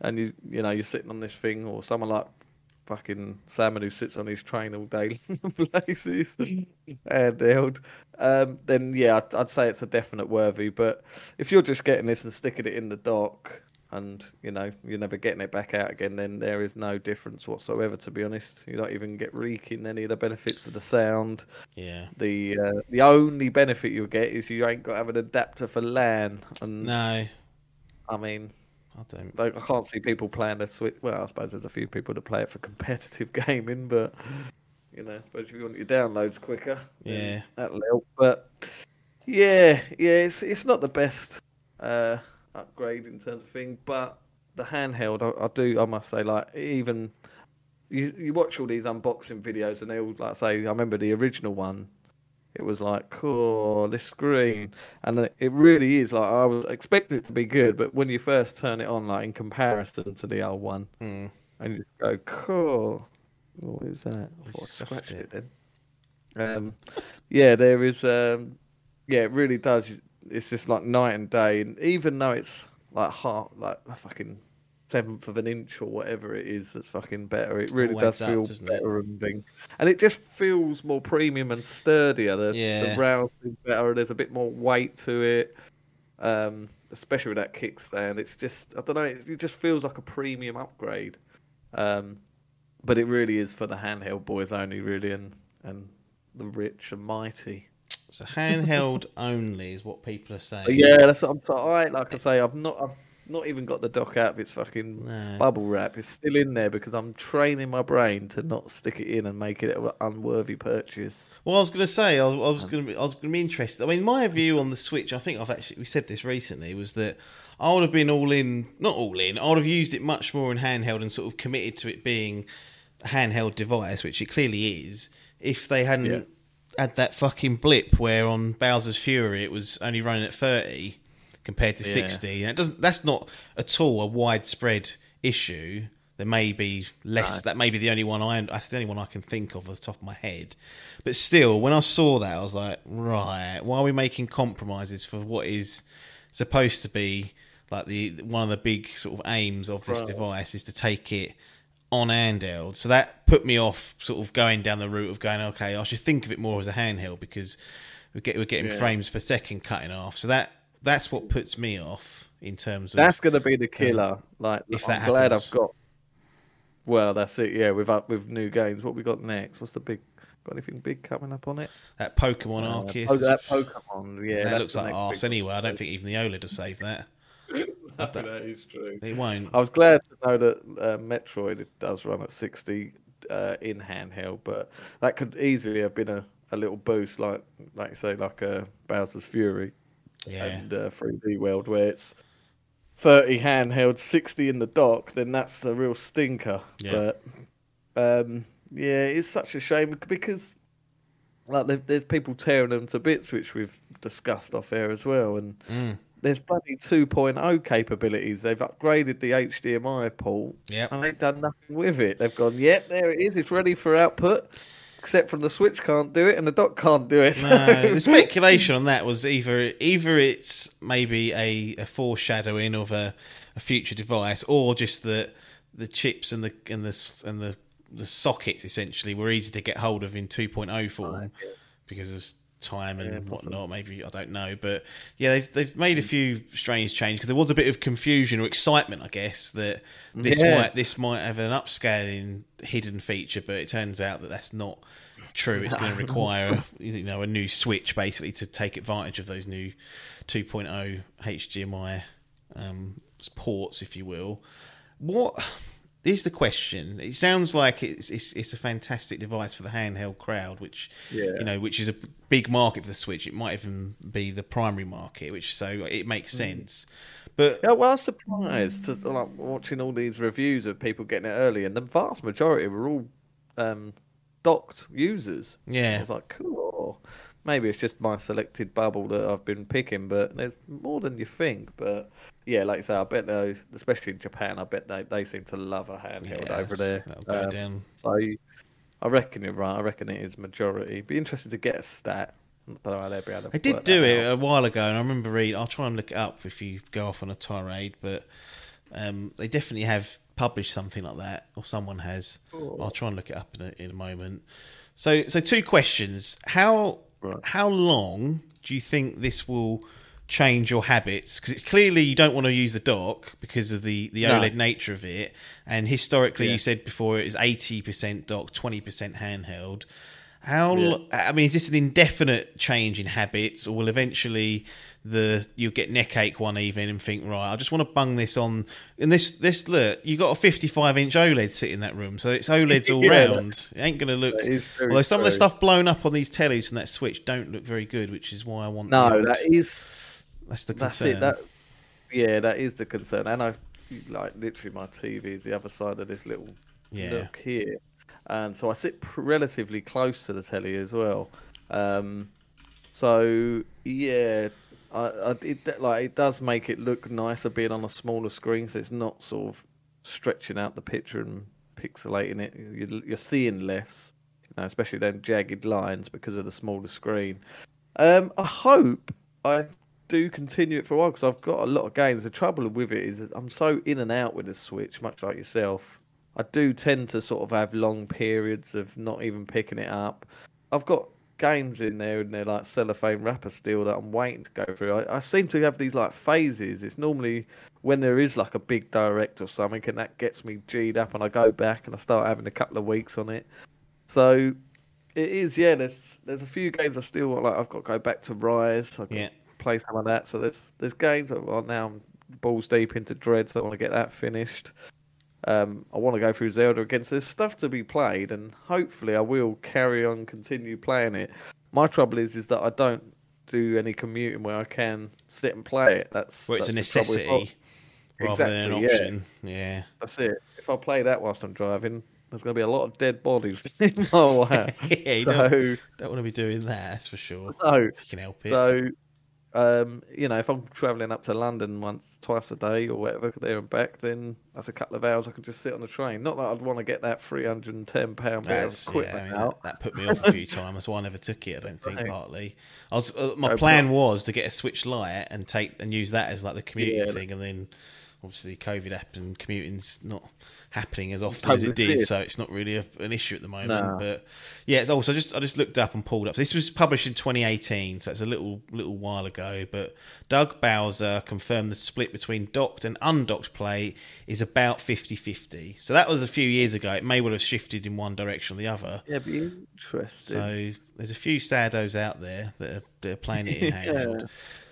and you you know you're sitting on this thing, or someone like fucking Salmon who sits on his train all day places handheld, um, then yeah, I'd, I'd say it's a definite worthy. But if you're just getting this and sticking it in the dock, and you know you're never getting it back out again, then there is no difference whatsoever. To be honest, you don't even get reeking any of the benefits of the sound. Yeah. The uh, the only benefit you'll get is you ain't got to have an adapter for LAN, and No, I mean. I don't. I can't see people playing the Switch. Well, I suppose there's a few people that play it for competitive gaming, but you know, I suppose if you want your downloads quicker, Yeah. that'll help. But yeah, yeah, it's it's not the best uh, upgrade in terms of thing, but the handheld, I, I do, I must say, like even you you watch all these unboxing videos, and they all like say, I remember the original one it was like, cool, this screen, and it- really is like I was expecting it to be good, but when you first turn it on, like in comparison to the old one, Mm. and you go, cool. What is that? Thought I scratched it. it then. Um, yeah, there is. Um, yeah, it really does. It's just like night and day, and even though it's like half, like a fucking seventh of an inch or whatever it is, that's fucking better. It really All does up, feel doesn't it? better and thing, and it just feels more premium and sturdier. The, Yeah. the is better. There's a bit more weight to it. Um, especially with that kickstand, it's just I don't know. It, it just feels like a premium upgrade. Um, but it really is for the handheld boys only, really, and and the rich and mighty. So handheld only is what people are saying. Yeah, that's what I'm. So I like I say, I've not. I've not even got the dock out of its fucking No. bubble wrap. It's still in there because I'm training my brain to not stick it in and make it an unworthy purchase. Well, I was going to say, I was, I was going to be, I was going to be interested. I mean, my view on the Switch, I think I've actually we said this recently, was that I would have been all in, not all in. I would have used it much more in handheld and sort of committed to it being a handheld device, which it clearly is. If they hadn't Yeah. Had that fucking blip where on Bowser's Fury it was only running at thirty compared to Yeah. sixty, and it doesn't. That's not at all a widespread issue. There may be less. No. That may be the only one I. That's the only one I can think of off the top of my head. But still, when I saw that, I was like, right, why are we making compromises for what is supposed to be like the one of the big sort of aims of this Right. device is to take it on handheld. So that put me off sort of going down the route of going, okay, I should think of it more as a handheld because we get we're getting Yeah. frames per second cutting off. So that that's what puts me off in terms of That's going to be the killer. Like, if I'm that glad happens. I've got. Well, that's it. Yeah, with up with new games, what we got next? What's the big? Got anything big coming up on it? that Pokemon Uh, Arceus. oh, that Pokemon. Yeah, that looks like arse anyway. I don't think even the OLED will save that. One. that is true. It won't. I was glad to know that uh, Metroid does run at 60 uh, in handheld, but that could easily have been a, a little boost, like like you say, like uh, Bowser's Fury Yeah. and uh, 3D World, where it's 30 handheld, 60 in the dock. Then that's a real stinker. Yeah. But um, yeah, it's such a shame because like there's people tearing them to bits, which we've discussed off air as well, and Mm. There's bloody 2.0 capabilities. They've upgraded the HDMI port Yep. and they've done nothing with it. They've gone, yep, there it is. It's ready for output, except from the Switch can't do it and the dock can't do it. No, the speculation on that was either either it's maybe a, a foreshadowing of a, a future device, or just that the chips and the and the and the the sockets essentially were easy to get hold of in 2.0 form because of time and Yeah, whatnot. Maybe I don't know, but yeah, they've they've made a few strange changes because there was a bit of confusion or excitement, I guess, that this Yeah. might this might have an upscaling hidden feature, but it turns out that that's not true. It's going to require you know a new switch basically to take advantage of those new 2.0 HDMI um, ports, if you will. What is the question? It sounds like it's, it's it's a fantastic device for the handheld crowd, which Yeah. you know, which is a big market for the Switch. It might even be the primary market, which so it makes Mm. sense. But Yeah, well, I was surprised to like watching all these reviews of people getting it early, and the vast majority were all um, docked users. I yeah, was like, cool. Maybe it's just my selected bubble that I've been picking, but there's more than you think. But yeah, like I say, I bet those, especially in Japan, I bet they, they seem to love a handheld yeah, over there. Um. So I reckon you're right. I reckon it is majority. Be interested to get a stat. I don't know how they'll be able to I did do it out. a while ago, and I remember reading. I'll try and look it up if you go off on a tirade, but um, they definitely have published something like that, or someone has. I'll try and look it up in a, in a moment. So, so two questions: How Right. how long do you think this will change your habits? Because clearly you don't want to use the dock because of the the No. OLED nature of it, and historically Yeah. you said before it is eighty percent dock, twenty percent handheld. How? Yeah. I mean, is this an indefinite change in habits, or will eventually the you'll get neck ache one evening and think, right, I just want to bung this on. And this this look, you got a 55 inch OLED sitting in that room, so it's OLEDs all Yeah, round. It ain't going to look. that is very Although some of the stuff blown up on these tellies from that Switch don't look very good, which is why I want. No, that is that's the that's it. That's yeah, that is the concern. And I like literally my TV is the other side of this little Yeah. nook here, and so I sit pr- relatively close to the telly as well. Um, So yeah, I, it like it does make it look nicer being on a smaller screen, so it's not sort of stretching out the picture and pixelating it. You're, you're seeing less, you know, especially then jagged lines because of the smaller screen. Um, I hope I do continue it for a while because I've got a lot of games. The trouble with it is I'm so in and out with the Switch, much like yourself. I do tend to sort of have long periods of not even picking it up. I've got games in there and they're like cellophane wrapper still that I'm waiting to go through. I, I seem to have these like phases. It's normally when there is like a big direct or something and that gets me G'd up and I go back and I start having a couple of weeks on it. So it is, yeah, there's there's a few games I still want like I've got to go back to Rise. I've got Yeah. play some of that. So there's there's games that well, now I'm balls deep into Dread, so I want to get that finished. Um, I want to go through Zelda again. So there's stuff to be played, and hopefully I will carry on, continue playing it. My trouble is, is that I don't do any commuting where I can sit and play it. That's Where it's a that's the trouble. If I- necessity rather than an Exactly, yeah. option. Yeah. That's it. If I play that whilst I'm driving, there's going to be a lot of dead bodies in my way. Yeah, you so don't, don't want to be doing that, that's for sure. no, you can help it. So, um, you know, if I'm travelling up to London once, twice a day or whatever, there and back, then that's a couple of hours I can just sit on the train. Not that I'd want to get that three hundred and ten pound bit of That's, yeah, I mean, out. that, that put me off a few times. That's why I never took it. I don't think Right. partly. I was uh, my No, plan but- was to get a Switch Lite and take and use that as like the commuting Yeah. thing, and then obviously COVID happened. Commuting's not happening as often as it did, so it's not really a, an issue at the moment. No. But yeah, it's also just I just looked up and pulled up. This was published in 2018, so it's a little little while ago. But Doug Bowser confirmed the split between docked and undocked play is about 50-50. So that was a few years ago. It may well have shifted in one direction or the other. Yeah, be interesting. So there's a few saddos out there that are, that are playing it in Yeah.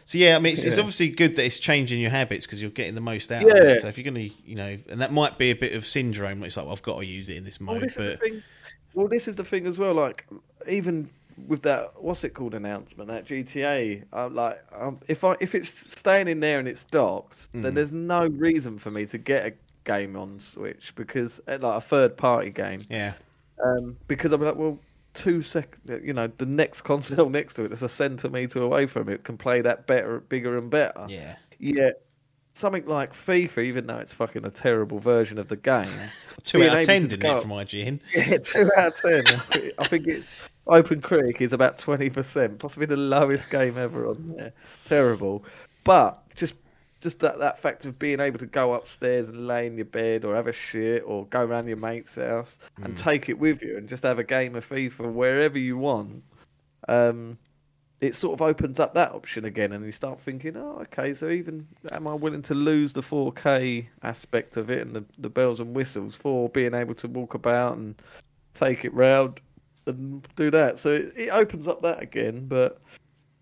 So yeah, I mean, it's, it's obviously good that it's changing your habits because you're getting the most out of Yeah. it. So if you're going to, you know, and that might be a bit of syndrome. It's like well, I've got to use it in this well, mode, this but. Well, this is the thing as well. Like, even with that, what's it called announcement that GTA? I'm like, um, if I if it's staying in there and it's docked, then Mm. there's no reason for me to get a game on Switch because uh, like a third party game. yeah, um, because I'm like, well, two sec, you know, the next console next to it, is a centimeter away from it can play that better, bigger and better. yeah, Yeah, something like FIFA, even though it's fucking a terrible version of the game. two out of ten didn't it from IGN? Yeah, two out of ten. I think it, Open Critic is about twenty percent, possibly the lowest game ever on there. Terrible, but just just that that fact of being able to go upstairs and lay in your bed or have a shit or go around your mate's house and take it with you and just have a game of FIFA wherever you want. Um, it sort of opens up that option again, and you start thinking, oh, okay, so even am I willing to lose the 4K aspect of it and the, the bells and whistles for being able to walk about and take it round and do that? So it, it opens up that again, but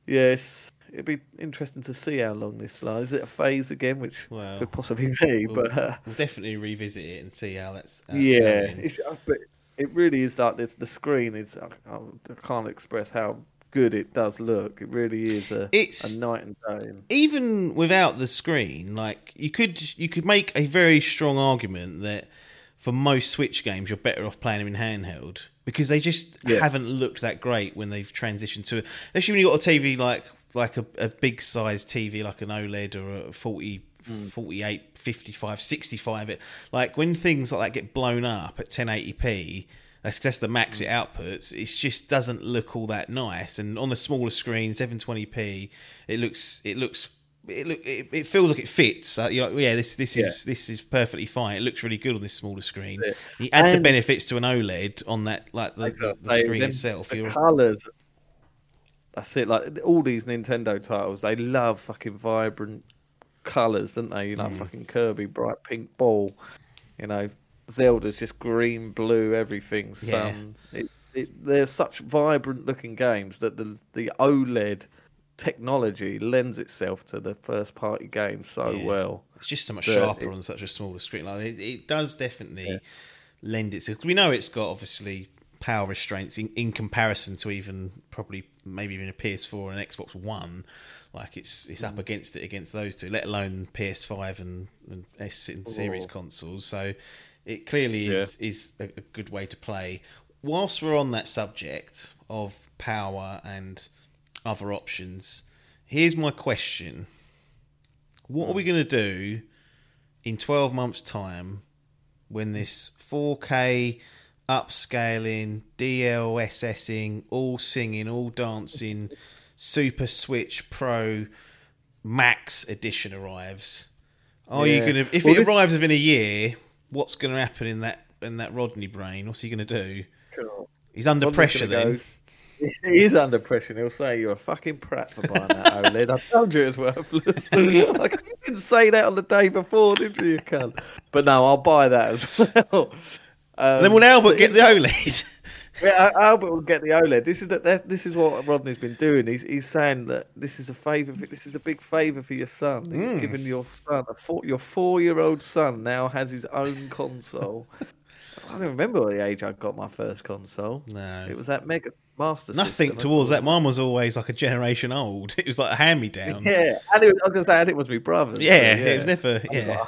yes, it'd be interesting to see how long this lasts. Is it a phase again, which Well, could possibly be, We'll, but uh, we'll definitely revisit it and see how that's. How yeah, it's, uh, but it really is like this. The screen is. I, I can't express how good it does look. It really is a, It's- a night and day. even without the screen, like you could you could make a very strong argument that for most Switch games you're better off playing them in handheld because they just Yeah. haven't looked that great when they've transitioned to it. Especially when you got a TV like like a, a big size TV like an OLED or a 40 48 55 65 it like when things like that get blown up at 1080p that's that's the max it outputs it just doesn't look all that nice and on the smaller screen 720p it looks it looks it look it, it feels like it fits. Uh, you're like, yeah, this this is this is perfectly fine. It looks really good on this smaller screen. That's You add the benefits to an OLED on that, like the, the, the screen Then itself. The You're, colours. That's it. Like all these Nintendo titles, they love fucking vibrant colours, don't they? You know, Mm. fucking Kirby, bright pink ball. You know, Zelda's just green, blue, everything. Yeah. Sun. It, it, they're such vibrant looking games that the the OLED technology lends itself to the first party games so Yeah. well. it's just so much sharper it- on such a smaller screen. Like it, it does definitely Yeah. lend itself. We know it's got obviously power restraints in, in comparison to even probably maybe even a PS4 and Xbox One. Like it's it's Mm. up against it against those two, let alone PS5 and, and S and series Oh. consoles. So it clearly is is a, a good way to play. Whilst we're on that subject of power and other options. Here's my question: What are we going to do in 12 months' time when this 4K upscaling, DLSSing, all singing, all dancing, Super Switch Pro Max edition arrives? Are you Yeah. going to? If Well, it this- arrives within a year, what's going to happen in that in that Rodney brain? What's he going to do? He's under Rodney's pressure gonna then. go- He is under pressure. and He'll say you're a fucking prat for buying that OLED. I told you it was worthless. like, you didn't say that on the day before, did you, you cunt? But no, I'll buy that as well. Um, then will Albert so get the OLED? Yeah, Albert will get the OLED. This is that, this is what Rodney's been doing. He's he's saying that this is a favor. This is a big favor for your son. He's Mm. giving your son a four, your four year old son now has his own console. I don't remember the age I got my first console. no. It was that Mega Master. Nothing System. towards that. Mine was always like a generation old. It was like a hand me down. Yeah, and it was, I was gonna say, and it was my brother's. so, Yeah, it was never. Yeah,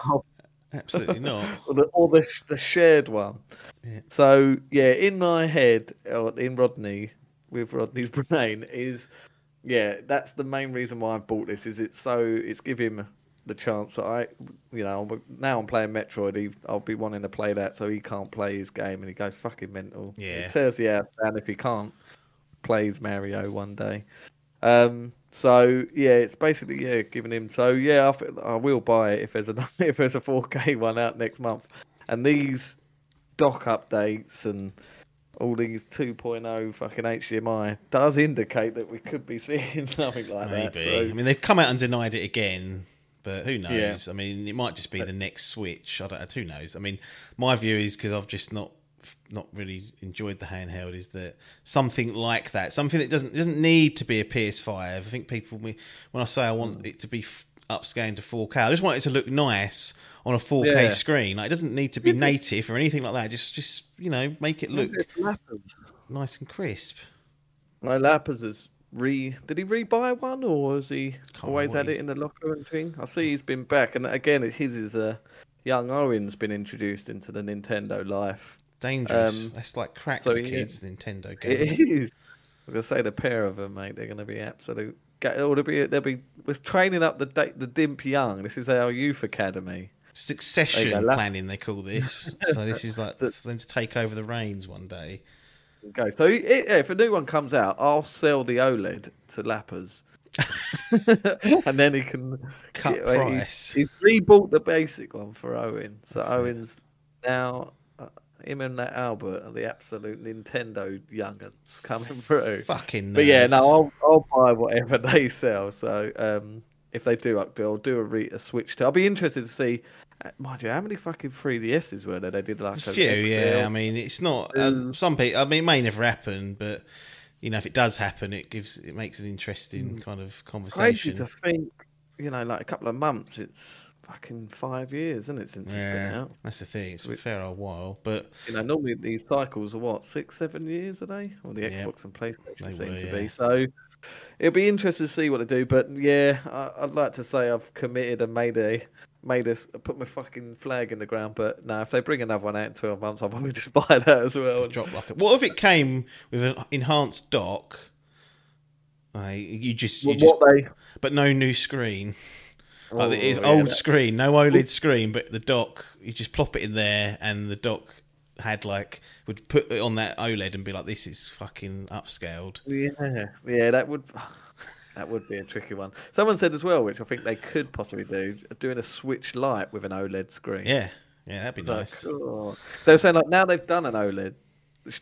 absolutely not. or the, or the the shared one. Yeah. So yeah, in my head, or in Rodney, with Rodney's brain, is yeah, that's the main reason why I bought this. Is it's so it's give him the chance that I, you know, now I'm playing Metroid. He, I'll be wanting to play that, so he can't play his game, and he goes fucking mental. Yeah. tears the house down if he can't play his Mario one day. Um, so yeah, it's basically yeah, giving him. So yeah, I, I will buy it if there's a if there's a 4K one out next month, and these dock updates and all these 2.0 fucking HDMI does indicate that we could be seeing something like Maybe. that. So, I mean, they've come out and denied it again, but who knows? Yeah. I mean, it might just be the next Switch. I don't. Who knows? I mean, my view is because I've just not not really enjoyed the handheld is that something like that, something that doesn't doesn't need to be a PS5. I think people when I say I want it to be f- upscaling to 4K, I just want it to look nice on a 4K Yeah. screen. Like, it doesn't need to be native or anything like that. Just just you know make it look nice and crisp. No, Lappers is re. Did he re-buy one, or has he Can't always had it in the locker and thing? I see he's been back, and again, his is a young Owen's been introduced into the Nintendo life. Dangerous. Um, That's like crack so for yeah. kids. Nintendo games. is. I'm gonna say the pair of them, mate. They're gonna be absolute. Or they'll be they'll be with training up the the Dimp Young. This is our youth academy. Succession go, planning, they call this. so this is like for them to take over the reins one day. Okay, So i- if a new one comes out, I'll sell the OLED to Lappers, and then he can Cut he- price. He's rebought the basic one for Owen. So That's it. Owen's now uh, him and that Albert are the absolute Nintendo young'uns coming through. Fucking. No But yeah, no, I'll I'll buy whatever they sell. So um, if they do updo, I'll do a, re- a switch to. I'll be interested to see. uh, Mind you, how many fucking 3DSs were there? They did like a few. XL. Yeah, I mean, it's not. Um, some people. I mean, it may never happen, but you know, if it does happen, it gives it makes an interesting kind of Crazy conversation. to think, you know, like a couple of months. It's fucking five years, isn't it, since it's been out? that's the thing. It's a We- fair old while, but You know, normally these cycles are what six, seven years are they? Or the Yeah. Xbox and PlayStation seem were, to yeah. be. So it'll be interesting to see what they do. But yeah, I, I'd like to say I've committed and made a made a put my fucking flag in the ground. But no, if they bring another one out in twelve months, I'll probably just buy that as well. Drop like it. What if it came with an enhanced dock? Uh, you just, you what, just, what they but no new screen. Oh, like it is Oh, yeah, old that- screen, no OLED screen, but the dock you just plop it in there, and the dock had like would put it on that OLED and be like, "This is fucking upscaled." Yeah, yeah, that would that would be a tricky one. Someone said as well, which I think they could possibly do, doing a Switch Lite with an OLED screen. Yeah, yeah, that'd be It's like, nice. oh. They were saying like now they've done an OLED,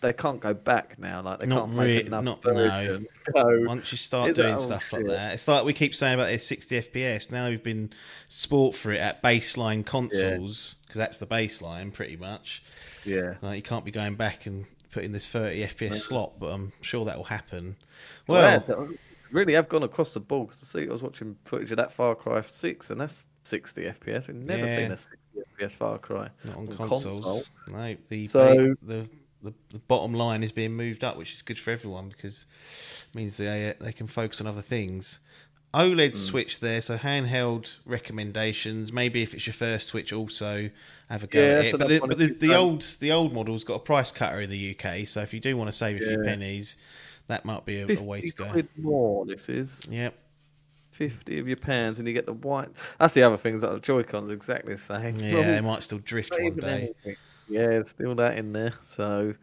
they can't go back now. Like they Not can't rea- make another not- no. version. So Once you start doing stuff like that, it's like we keep saying about this 60 FPS. Now we've been sport for it at baseline consoles because that's the baseline pretty much. yeah, Like you can't be going back and putting this 30 FPS slot, but I'm sure that will happen. well, Well, yeah, uh, really have gone across the board. 'cause I see I was watching footage of that Far Cry Six, and that's 60 FPS. We've never Yeah. seen a 60 FPS Far Cry not on on consoles. console. No, the, So- the the the bottom line is being moved up, which is good for everyone because it means they uh, they can focus on other things. OLED Hmm. switch there, so handheld recommendations. Maybe if it's your first switch, also have a go Yeah, at it. But the, but the, the old the old model's got a price cutter in the UK, so if you do want to save a few pennies, that might be a, a way to go. quid more, this is. Yep. 50 of your pounds and you get the white. That's the other thing, is that the Joy-Cons are exactly the same. Yeah, they might still drift one day. anything. Yeah, still that in there. So,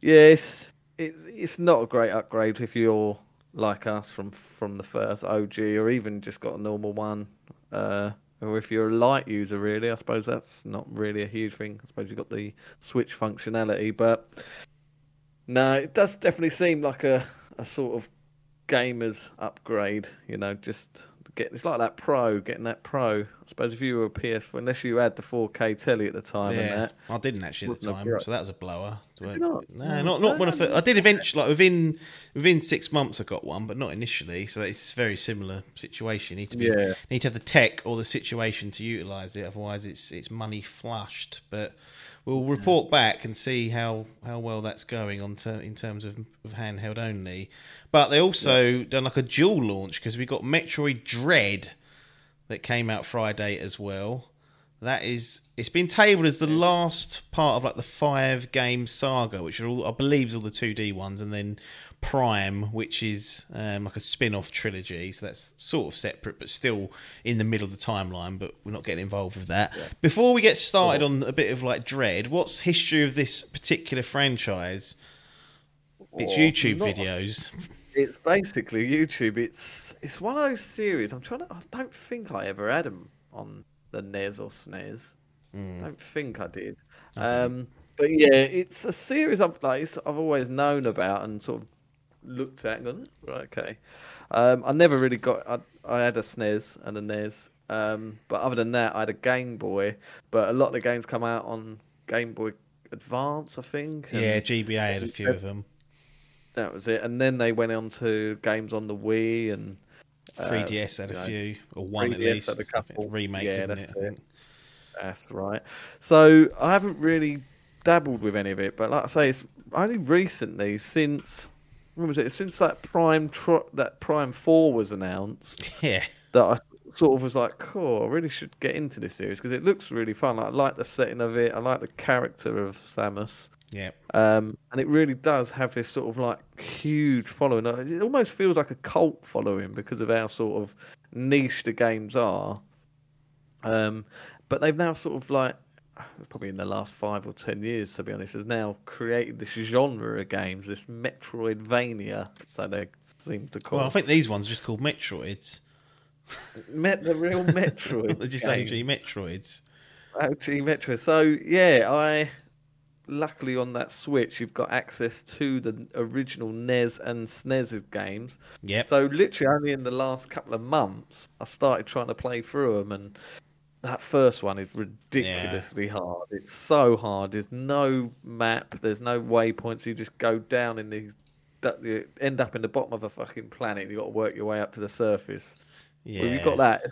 yes, it, it's not a great upgrade if you're like us from from the first OG or even just got a normal one. Uh, or if you're a light user, really, I suppose that's not really a huge thing. I suppose you've got the Switch functionality, but no, it does definitely seem like a, a sort of gamer's upgrade. You know, just get it's like that Pro, getting that Pro. I suppose if you were a PS4, unless you had the 4K telly at the time and that, I didn't actually at the time, so that was a blower. Not, No, No, not not when I first. I did eventually, like within within six months, I got one, but not initially. So it's a very similar situation. You need to be, Yeah. need to have the tech or the situation to utilize it. Otherwise, it's it's money flushed. But we'll report back and see how, how well that's going on ter- in terms of, of handheld only. But they also done like a dual launch because we got Metroid Dread that came out Friday as well. That is, it's been tabled as the last part of like the five game saga, which are all, I believe, is all the two D ones, and then Prime, which is um, like a spin off trilogy. So that's sort of separate, but still in the middle of the timeline. But we're not getting involved with that. Before we get started on a bit of like Dread, what's history of this particular franchise? It's YouTube not- videos. it's basically YouTube. It's it's one of those series. I'm trying to. I don't think I ever had them on the NES or SNES. I don't think I did. Um, but yeah, it's a series I've like I've always known about and sort of looked at and gone, right, okay. Um, I never really got. I, I had a SNES and a NES, um, but other than that, I had a Game Boy. But a lot of the games come out on Game Boy Advance, I think. Yeah, GBA had a few of them. that was it. And then they went on to games on the Wii and uh, 3DS had a know, few, or one at 3DS least. had a couple. remake, Yeah, that's it? It. That's right. So I haven't really dabbled with any of it, but like I say, it's only recently since when was it? Since that Prime tro- that Prime Four was announced Yeah, that I sort of was like, cool, I really should get into this series because it looks really fun. Like, I like the setting of it. I like the character of Samus. yeah, Um, and it really does have this sort of like huge following. Uh, It almost feels like a cult following because of how sort of niche the games are. Um, but they've now sort of like, probably in the last five or ten years, to be honest, has now created this genre of games, this Metroidvania, so they seem to call Well, I think these ones are just called Metroids. Met the real Metroid. They're just game. OG Metroids. OG Metro. So yeah, I luckily on that Switch you've got access to the original NES and SNES games. Yep. So literally only in the last couple of months I started trying to play through them, and that first one is ridiculously hard. It's so hard. There's no map. There's no waypoints. You just go down in these. You end up in the bottom of a fucking planet. You got to work your way up to the surface. yeah. Well, you've got that.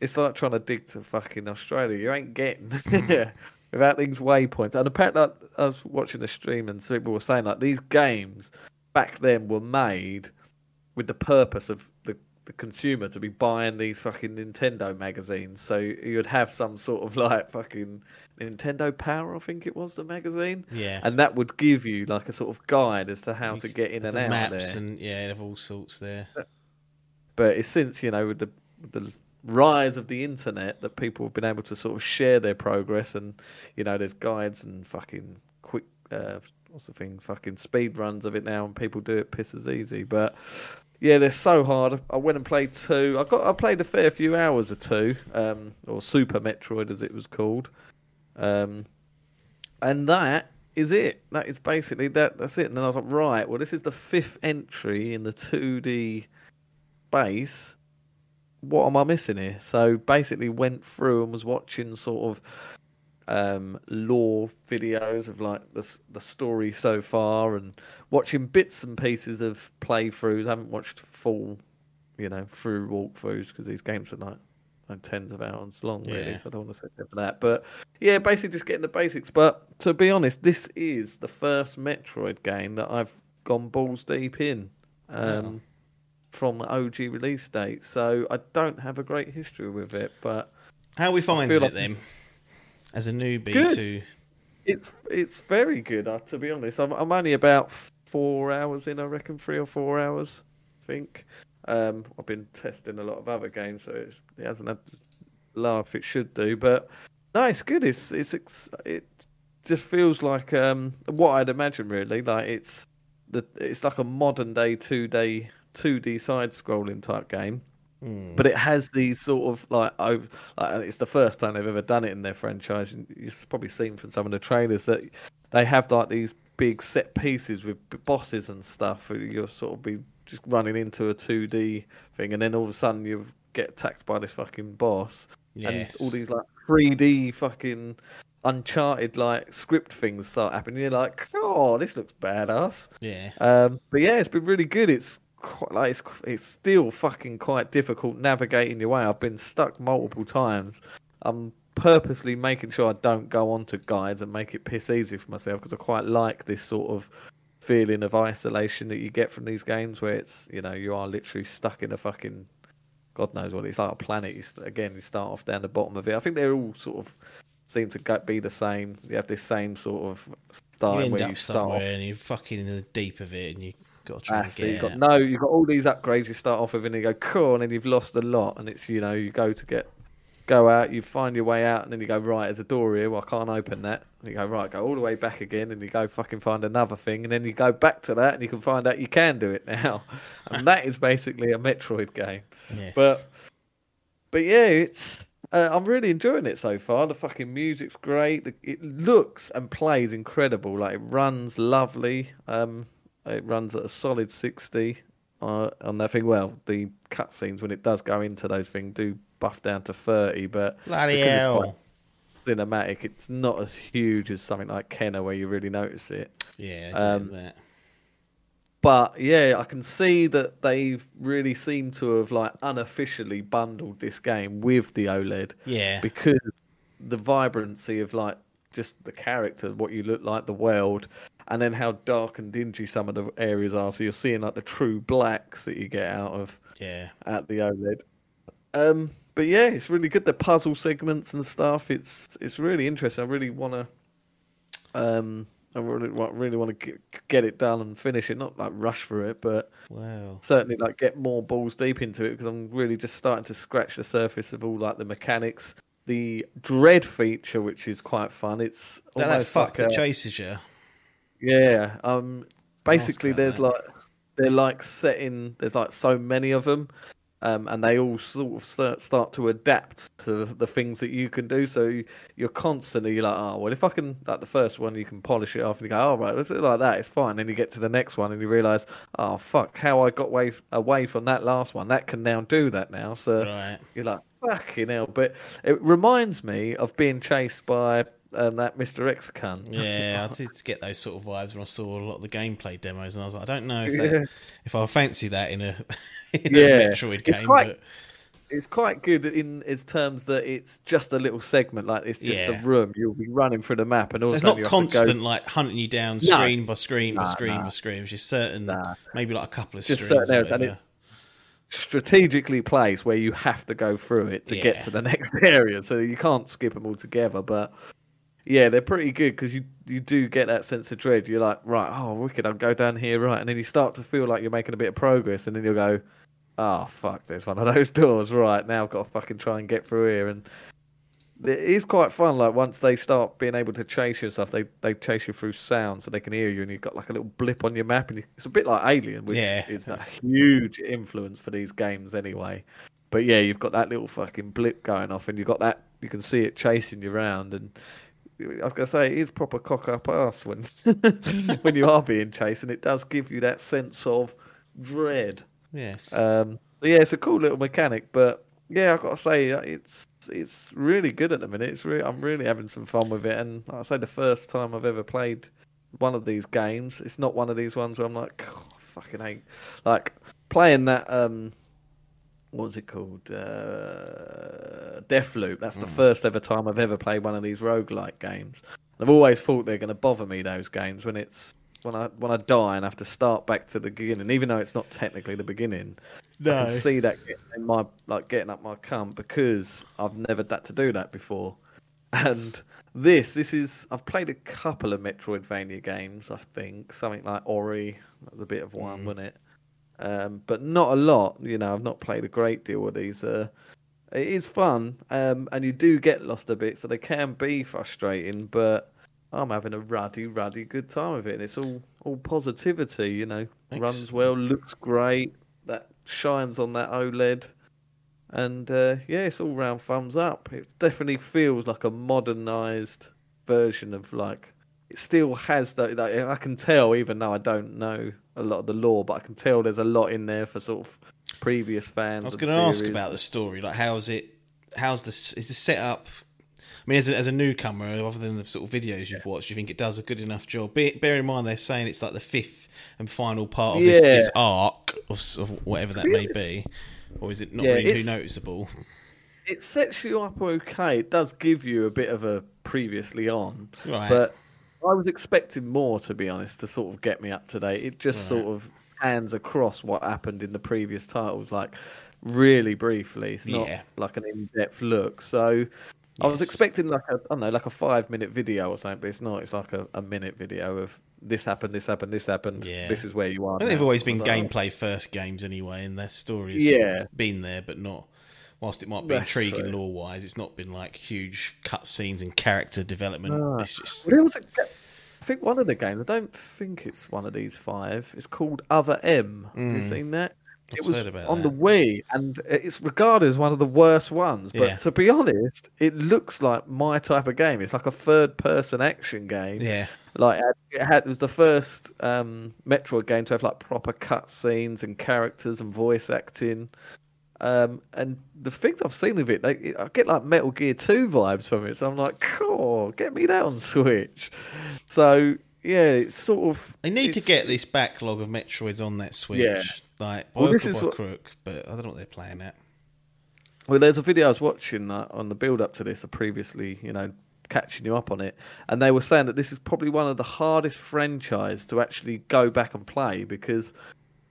It's like trying to dig to fucking Australia. You ain't getting without these waypoints. And apparently, I- I was watching the stream and people were saying like these games back then were made with the purpose of the, consumer to be buying these fucking Nintendo magazines. So you'd have some sort of like fucking Nintendo Power, I think it was the magazine, Yeah. and that would give you like a sort of guide as to how You to get in and out maps there. and yeah, of all sorts there. but it's since you know with the with the rise of the internet that people have been able to sort of share their progress and you know there's guides and fucking quick uh, what's the thing fucking speed runs of it now and people do it piss as easy but yeah they're so hard. I went and played two. I got i played a fair few hours of two um or super metroid as it was called. Um and that is it. That is basically that that's it. And then i was like right well this is the fifth entry in the 2d base, what am I missing here? So basically, went through and was watching sort of um, lore videos of like the the story so far, and watching bits and pieces of playthroughs. I haven't watched full, you know, through walkthroughs because these games are like like tens of hours long, really. Yeah. So I don't want to sit there for that. But yeah, basically just getting the basics. But to be honest, this is the first Metroid game that I've gone balls deep in. Um, Wow. From the OG release date, so I don't have a great history with it, but How we feel it like- then? As a newbie Good. to it's it's very good. Uh, to be honest, I'm I'm only about four hours in, I reckon, three or four hours, I think. Um, I've been testing a lot of other games, so it, hasn't had the laugh it should do. But no, it's good. It's it's, it's it just feels like um, what I'd imagine really. Like it's the it's like a modern day two day two D side scrolling type game. Mm. But it has these sort of like, over, like it's the first time they've ever done it in their franchise. And you've probably seen from some of the trailers that they have like these big set pieces with bosses and stuff. You'll sort of be just running into a 2D thing, and then all of a sudden you get attacked by this fucking boss, Yes. and all these like 3D fucking Uncharted like script things start happening. You're like, oh, this looks badass. Yeah. Um, but yeah, it's been really good. It's quite like it's it's still fucking quite difficult navigating your way. I've been stuck multiple times. I'm purposely making sure I don't go onto guides and make it piss easy for myself because I quite like this sort of feeling of isolation that you get from these games where it's you know you are literally stuck in a fucking God knows what it's like a planet. You, again, you start off down the bottom of it. I think they're all sort of seem to go- be the same. You have this same sort of style where you start somewhere and you're fucking in the deep of it, and you got to try and get You've got no, you've got all these upgrades you start off with, and you go cool, and then you've lost a lot, and it's you know you go to get go out, you find your way out, and then you go right. There's a door here. Well, I can't open that. And you go right, go all the way back again, and you go fucking find another thing, and then you go back to that, and you can find out you can do it now, and that is basically a Metroid game. Yes. But but yeah, it's uh, I'm really enjoying it so far. The fucking music's great. The, it looks and plays incredible. Like it runs lovely. Um, it runs at a solid sixty uh, on that thing. Well, the cutscenes when it does go into those things do buff down to thirty, but Bloody because it's quite cinematic, it's not as huge as something like Kena where you really notice it. Yeah, I um. But yeah, I can see that they've really seemed to have like unofficially bundled this game with the OLED Yeah. because the vibrancy of like just the character, what you look like, the world, and then how dark and dingy some of the areas are. So you're seeing like the true blacks that you get out of Yeah. at the OLED. Um, but yeah, it's really good. The puzzle segments and stuff. It's it's really interesting. I really want to. Um, I really really want to get it done and finish it. Not like rush for it, but Wow. certainly like get more balls deep into it because I'm really just starting to scratch the surface of all like the mechanics. The dread feature, which is quite fun. It's That, that fuck like that a, chases you. Yeah. Um. Basically, there's that. like they're like setting. There's like so many of them, um, and they all sort of start, start to adapt to the things that you can do. So you- you're constantly like, oh well, if I can like the first one, you can polish it off, and you go, oh right, let's do it like that. It's fine. Then you get to the next one, and you realise, oh fuck, how I got away away from that last one. That can now do that now. So Right. you're like, fucking hell. But it reminds me of being chased by um, that Mr. X cunt. Yeah, I did get those sort of vibes when I saw a lot of the gameplay demos, and I was like, I don't know if that, Yeah. if I fancy that in a in Yeah. a Metroid It's game. quite- but it's quite good in its terms that it's just a little segment, like it's just Yeah. a room. You'll be running through the map, and all it's not you have to constant, go. like hunting you down No. screen by screen by Nah, screen nah. by screen. It's just certain, Nah. maybe like a couple of Just certain areas, and it's strategically placed where you have to go through it to Yeah. get to the next area, so you can't skip them all together. But yeah, they're pretty good because you you do get that sense of dread. You're like, right, oh wicked, I'll go down here, right, and then you start to feel like you're making a bit of progress, and then you'll go, oh fuck, there's one of those doors, right now I've got to fucking try and get through here, and it is quite fun. Like once they start being able to chase you and stuff, they they chase you through sound so they can hear you, and you've got like a little blip on your map, and you, it's a bit like Alien, which Yeah, is a huge influence for these games anyway. But yeah, you've got that little fucking blip going off, and you've got that you can see it chasing you around, and I was gonna say it is proper cock up ass when when you are being chased, and it does give you that sense of dread. yes, Um, so yeah, it's a cool little mechanic, but yeah, I've got to say uh, it's it's really good at the minute. It's really, I'm really having some fun with it, and like I say the first time I've ever played one of these games. It's not one of these ones where I'm like, oh, fucking hate, like playing that. Um, what was it called? Uh, Deathloop. That's the first ever time I've ever played one of these roguelike games. I've always thought they're going to bother me those games when it's when I when I die and I have to start back to the beginning, even though it's not technically the beginning. I can see that getting in my like getting up my cum because I've never had to do that before. And This, this is. I've played a couple of Metroidvania games. I think something like Ori. That was a bit of one, Mm. wasn't it? Um, but not a lot. You know, I've not played a great deal of these. Uh, it is fun, um, and you do get lost a bit, so they can be frustrating. But I'm having a ruddy, ruddy good time with it, and it's all all positivity. You know, runs well, looks great, that shines on that OLED, and uh, yeah, it's all round thumbs up. It definitely feels like a modernized version of like. It still has that. that I can tell, even though I don't know a lot of the lore, but I can tell there's a lot in there for sort of previous fans. I was going to ask about the story. Like, how's it? How's this? Is the setup? I mean, as a, as a newcomer, other than the sort of videos you've watched, do you think it does a good enough job? Be, bear in mind, they're saying it's like the fifth and final part of this, Yeah. this arc of, s- of whatever that may be, or is it not Yeah, really too noticeable? it sets you up okay. It does give you a bit of a previously on, Right. but I was expecting more, to be honest, to sort of get me up to date. It just Right. sort of hands across what happened in the previous titles, like really briefly. It's not Yeah. like an in-depth look. So I was expecting like a, I don't know, like a five-minute video or something, but it's not. It's like a, a minute video of this happened, this happened, this happened. Yeah. This is where you are. Think they've always been was like, gameplay first games anyway, and their story has sort Yeah. of been there, but not. Whilst it might be That's intriguing lore wise, it's not been like huge cut scenes and character development. Ah. It's just Well, there was a, I think one of the games. I don't think it's one of these five. It's called Other M. Have you Mm. seen that? I've it was heard about on the. Wii, and it's regarded as one of the worst ones. But Yeah. to be honest, it looks like my type of game. It's like a third-person action game. yeah. Like it had it was the first um, Metroid game to have like proper cutscenes and characters and voice acting. Um, and the things I've seen of it, they, I get like Metal Gear Two vibes from it. So I'm like, cool, get me that on Switch. So yeah, it's sort of They need to get this backlog of Metroids on that Switch. Yeah. Like, by Well, this is what- crook, but I don't know what they're playing at. Well, there's a video I was watching uh, on the build up to this, or previously, you know, catching you up on it, and they were saying that this is probably one of the hardest franchise to actually go back and play because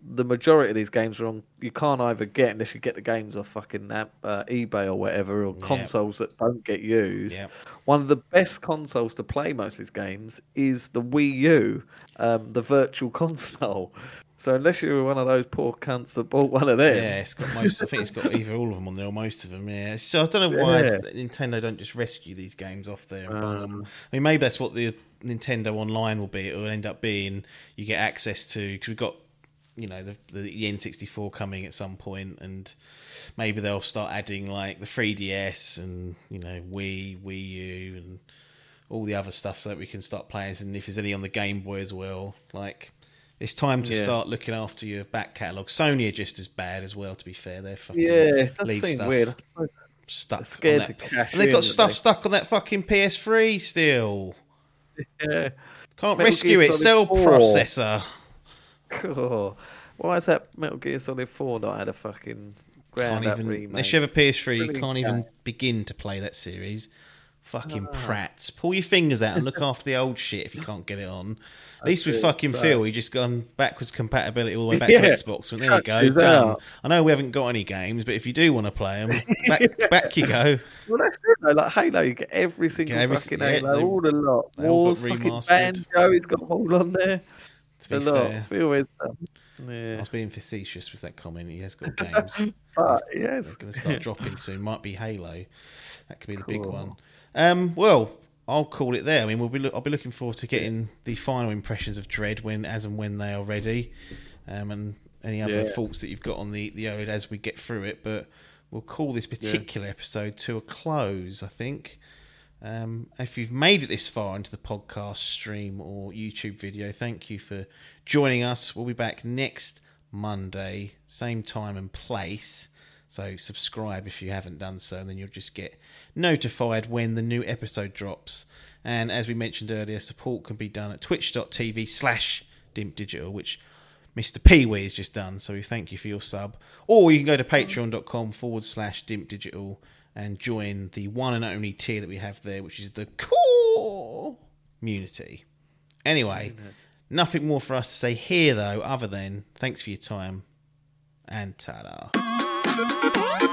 the majority of these games are on. You can't either get unless you get the games off fucking uh, eBay or whatever, or consoles that don't get used. Yeah. One of the best consoles to play most of these games is the Wii U, um, the virtual console. So unless you're one of those poor cunts that bought one of them, Yeah, it's got most. I think it's got either all of them on there or most of them. Yeah, so I don't know why Yeah. Nintendo don't just rescue these games off there and buy Um, them. I mean, maybe that's what the Nintendo Online will be. It will end up being you get access to because we've got you know the, the N64 coming at some point, and maybe they'll start adding like the 3DS and you know Wii, Wii U, and all the other stuff so that we can start playing. And if there's any on the Game Boy as well, like. It's time to Yeah. start looking after your back catalogue. Sony are just as bad as well. To be fair, they're fucking yeah, it does leave seem stuff weird. stuck. Scared on to that. cash and they've got that stuff they- stuck on that fucking PS3 still. Yeah. Can't Metal rescue Gear it. Solid Cell 4. processor. Cool. Why is that Metal Gear Solid 4 not had a fucking ground Can't even. remake? Unless you have a PS3, you can't even begin to play that series. Fucking Ah. prats. Pull your fingers out and look after the old shit if you can't get it on. At least with fucking so- Phil, he just gone backwards compatibility all the way back Yeah. to Xbox. Well, there you go, done. out. I know we haven't got any games, but if you do want to play them, back, back you go. Well, that's good though. Like Halo, you get every single every- fucking yeah, Halo, they- all the lot. they all Wars, fucking. Banjo, he's got all on there. To be A lot. fair, Phil is um, I was being facetious with that comment. He has got games. But, yes. It's going to start dropping soon. Might be Halo. That could be the big one. Um, well, I'll call it there. I mean, we'll be look, I'll be looking forward to getting the final impressions of Dread when, as and when they are ready, um, and any other Yeah. thoughts that you've got on the the OLED as we get through it. But we'll call this particular episode to a close. I think. Um, if you've made it this far into the podcast stream or YouTube video, thank you for joining us. We'll be back next Monday, same time and place. So subscribe if you haven't done so, and then you'll just get notified when the new episode drops. And as we mentioned earlier, support can be done at twitch.tv slash dimpdigital, which Mr. Pee Wee has just done. So we thank you for your sub. Or you can go to patreon.com forward slash dimpdigital and join the one and only tier that we have there, which is the core community. Anyway, nothing more for us to say here, though, other than thanks for your time and ta da.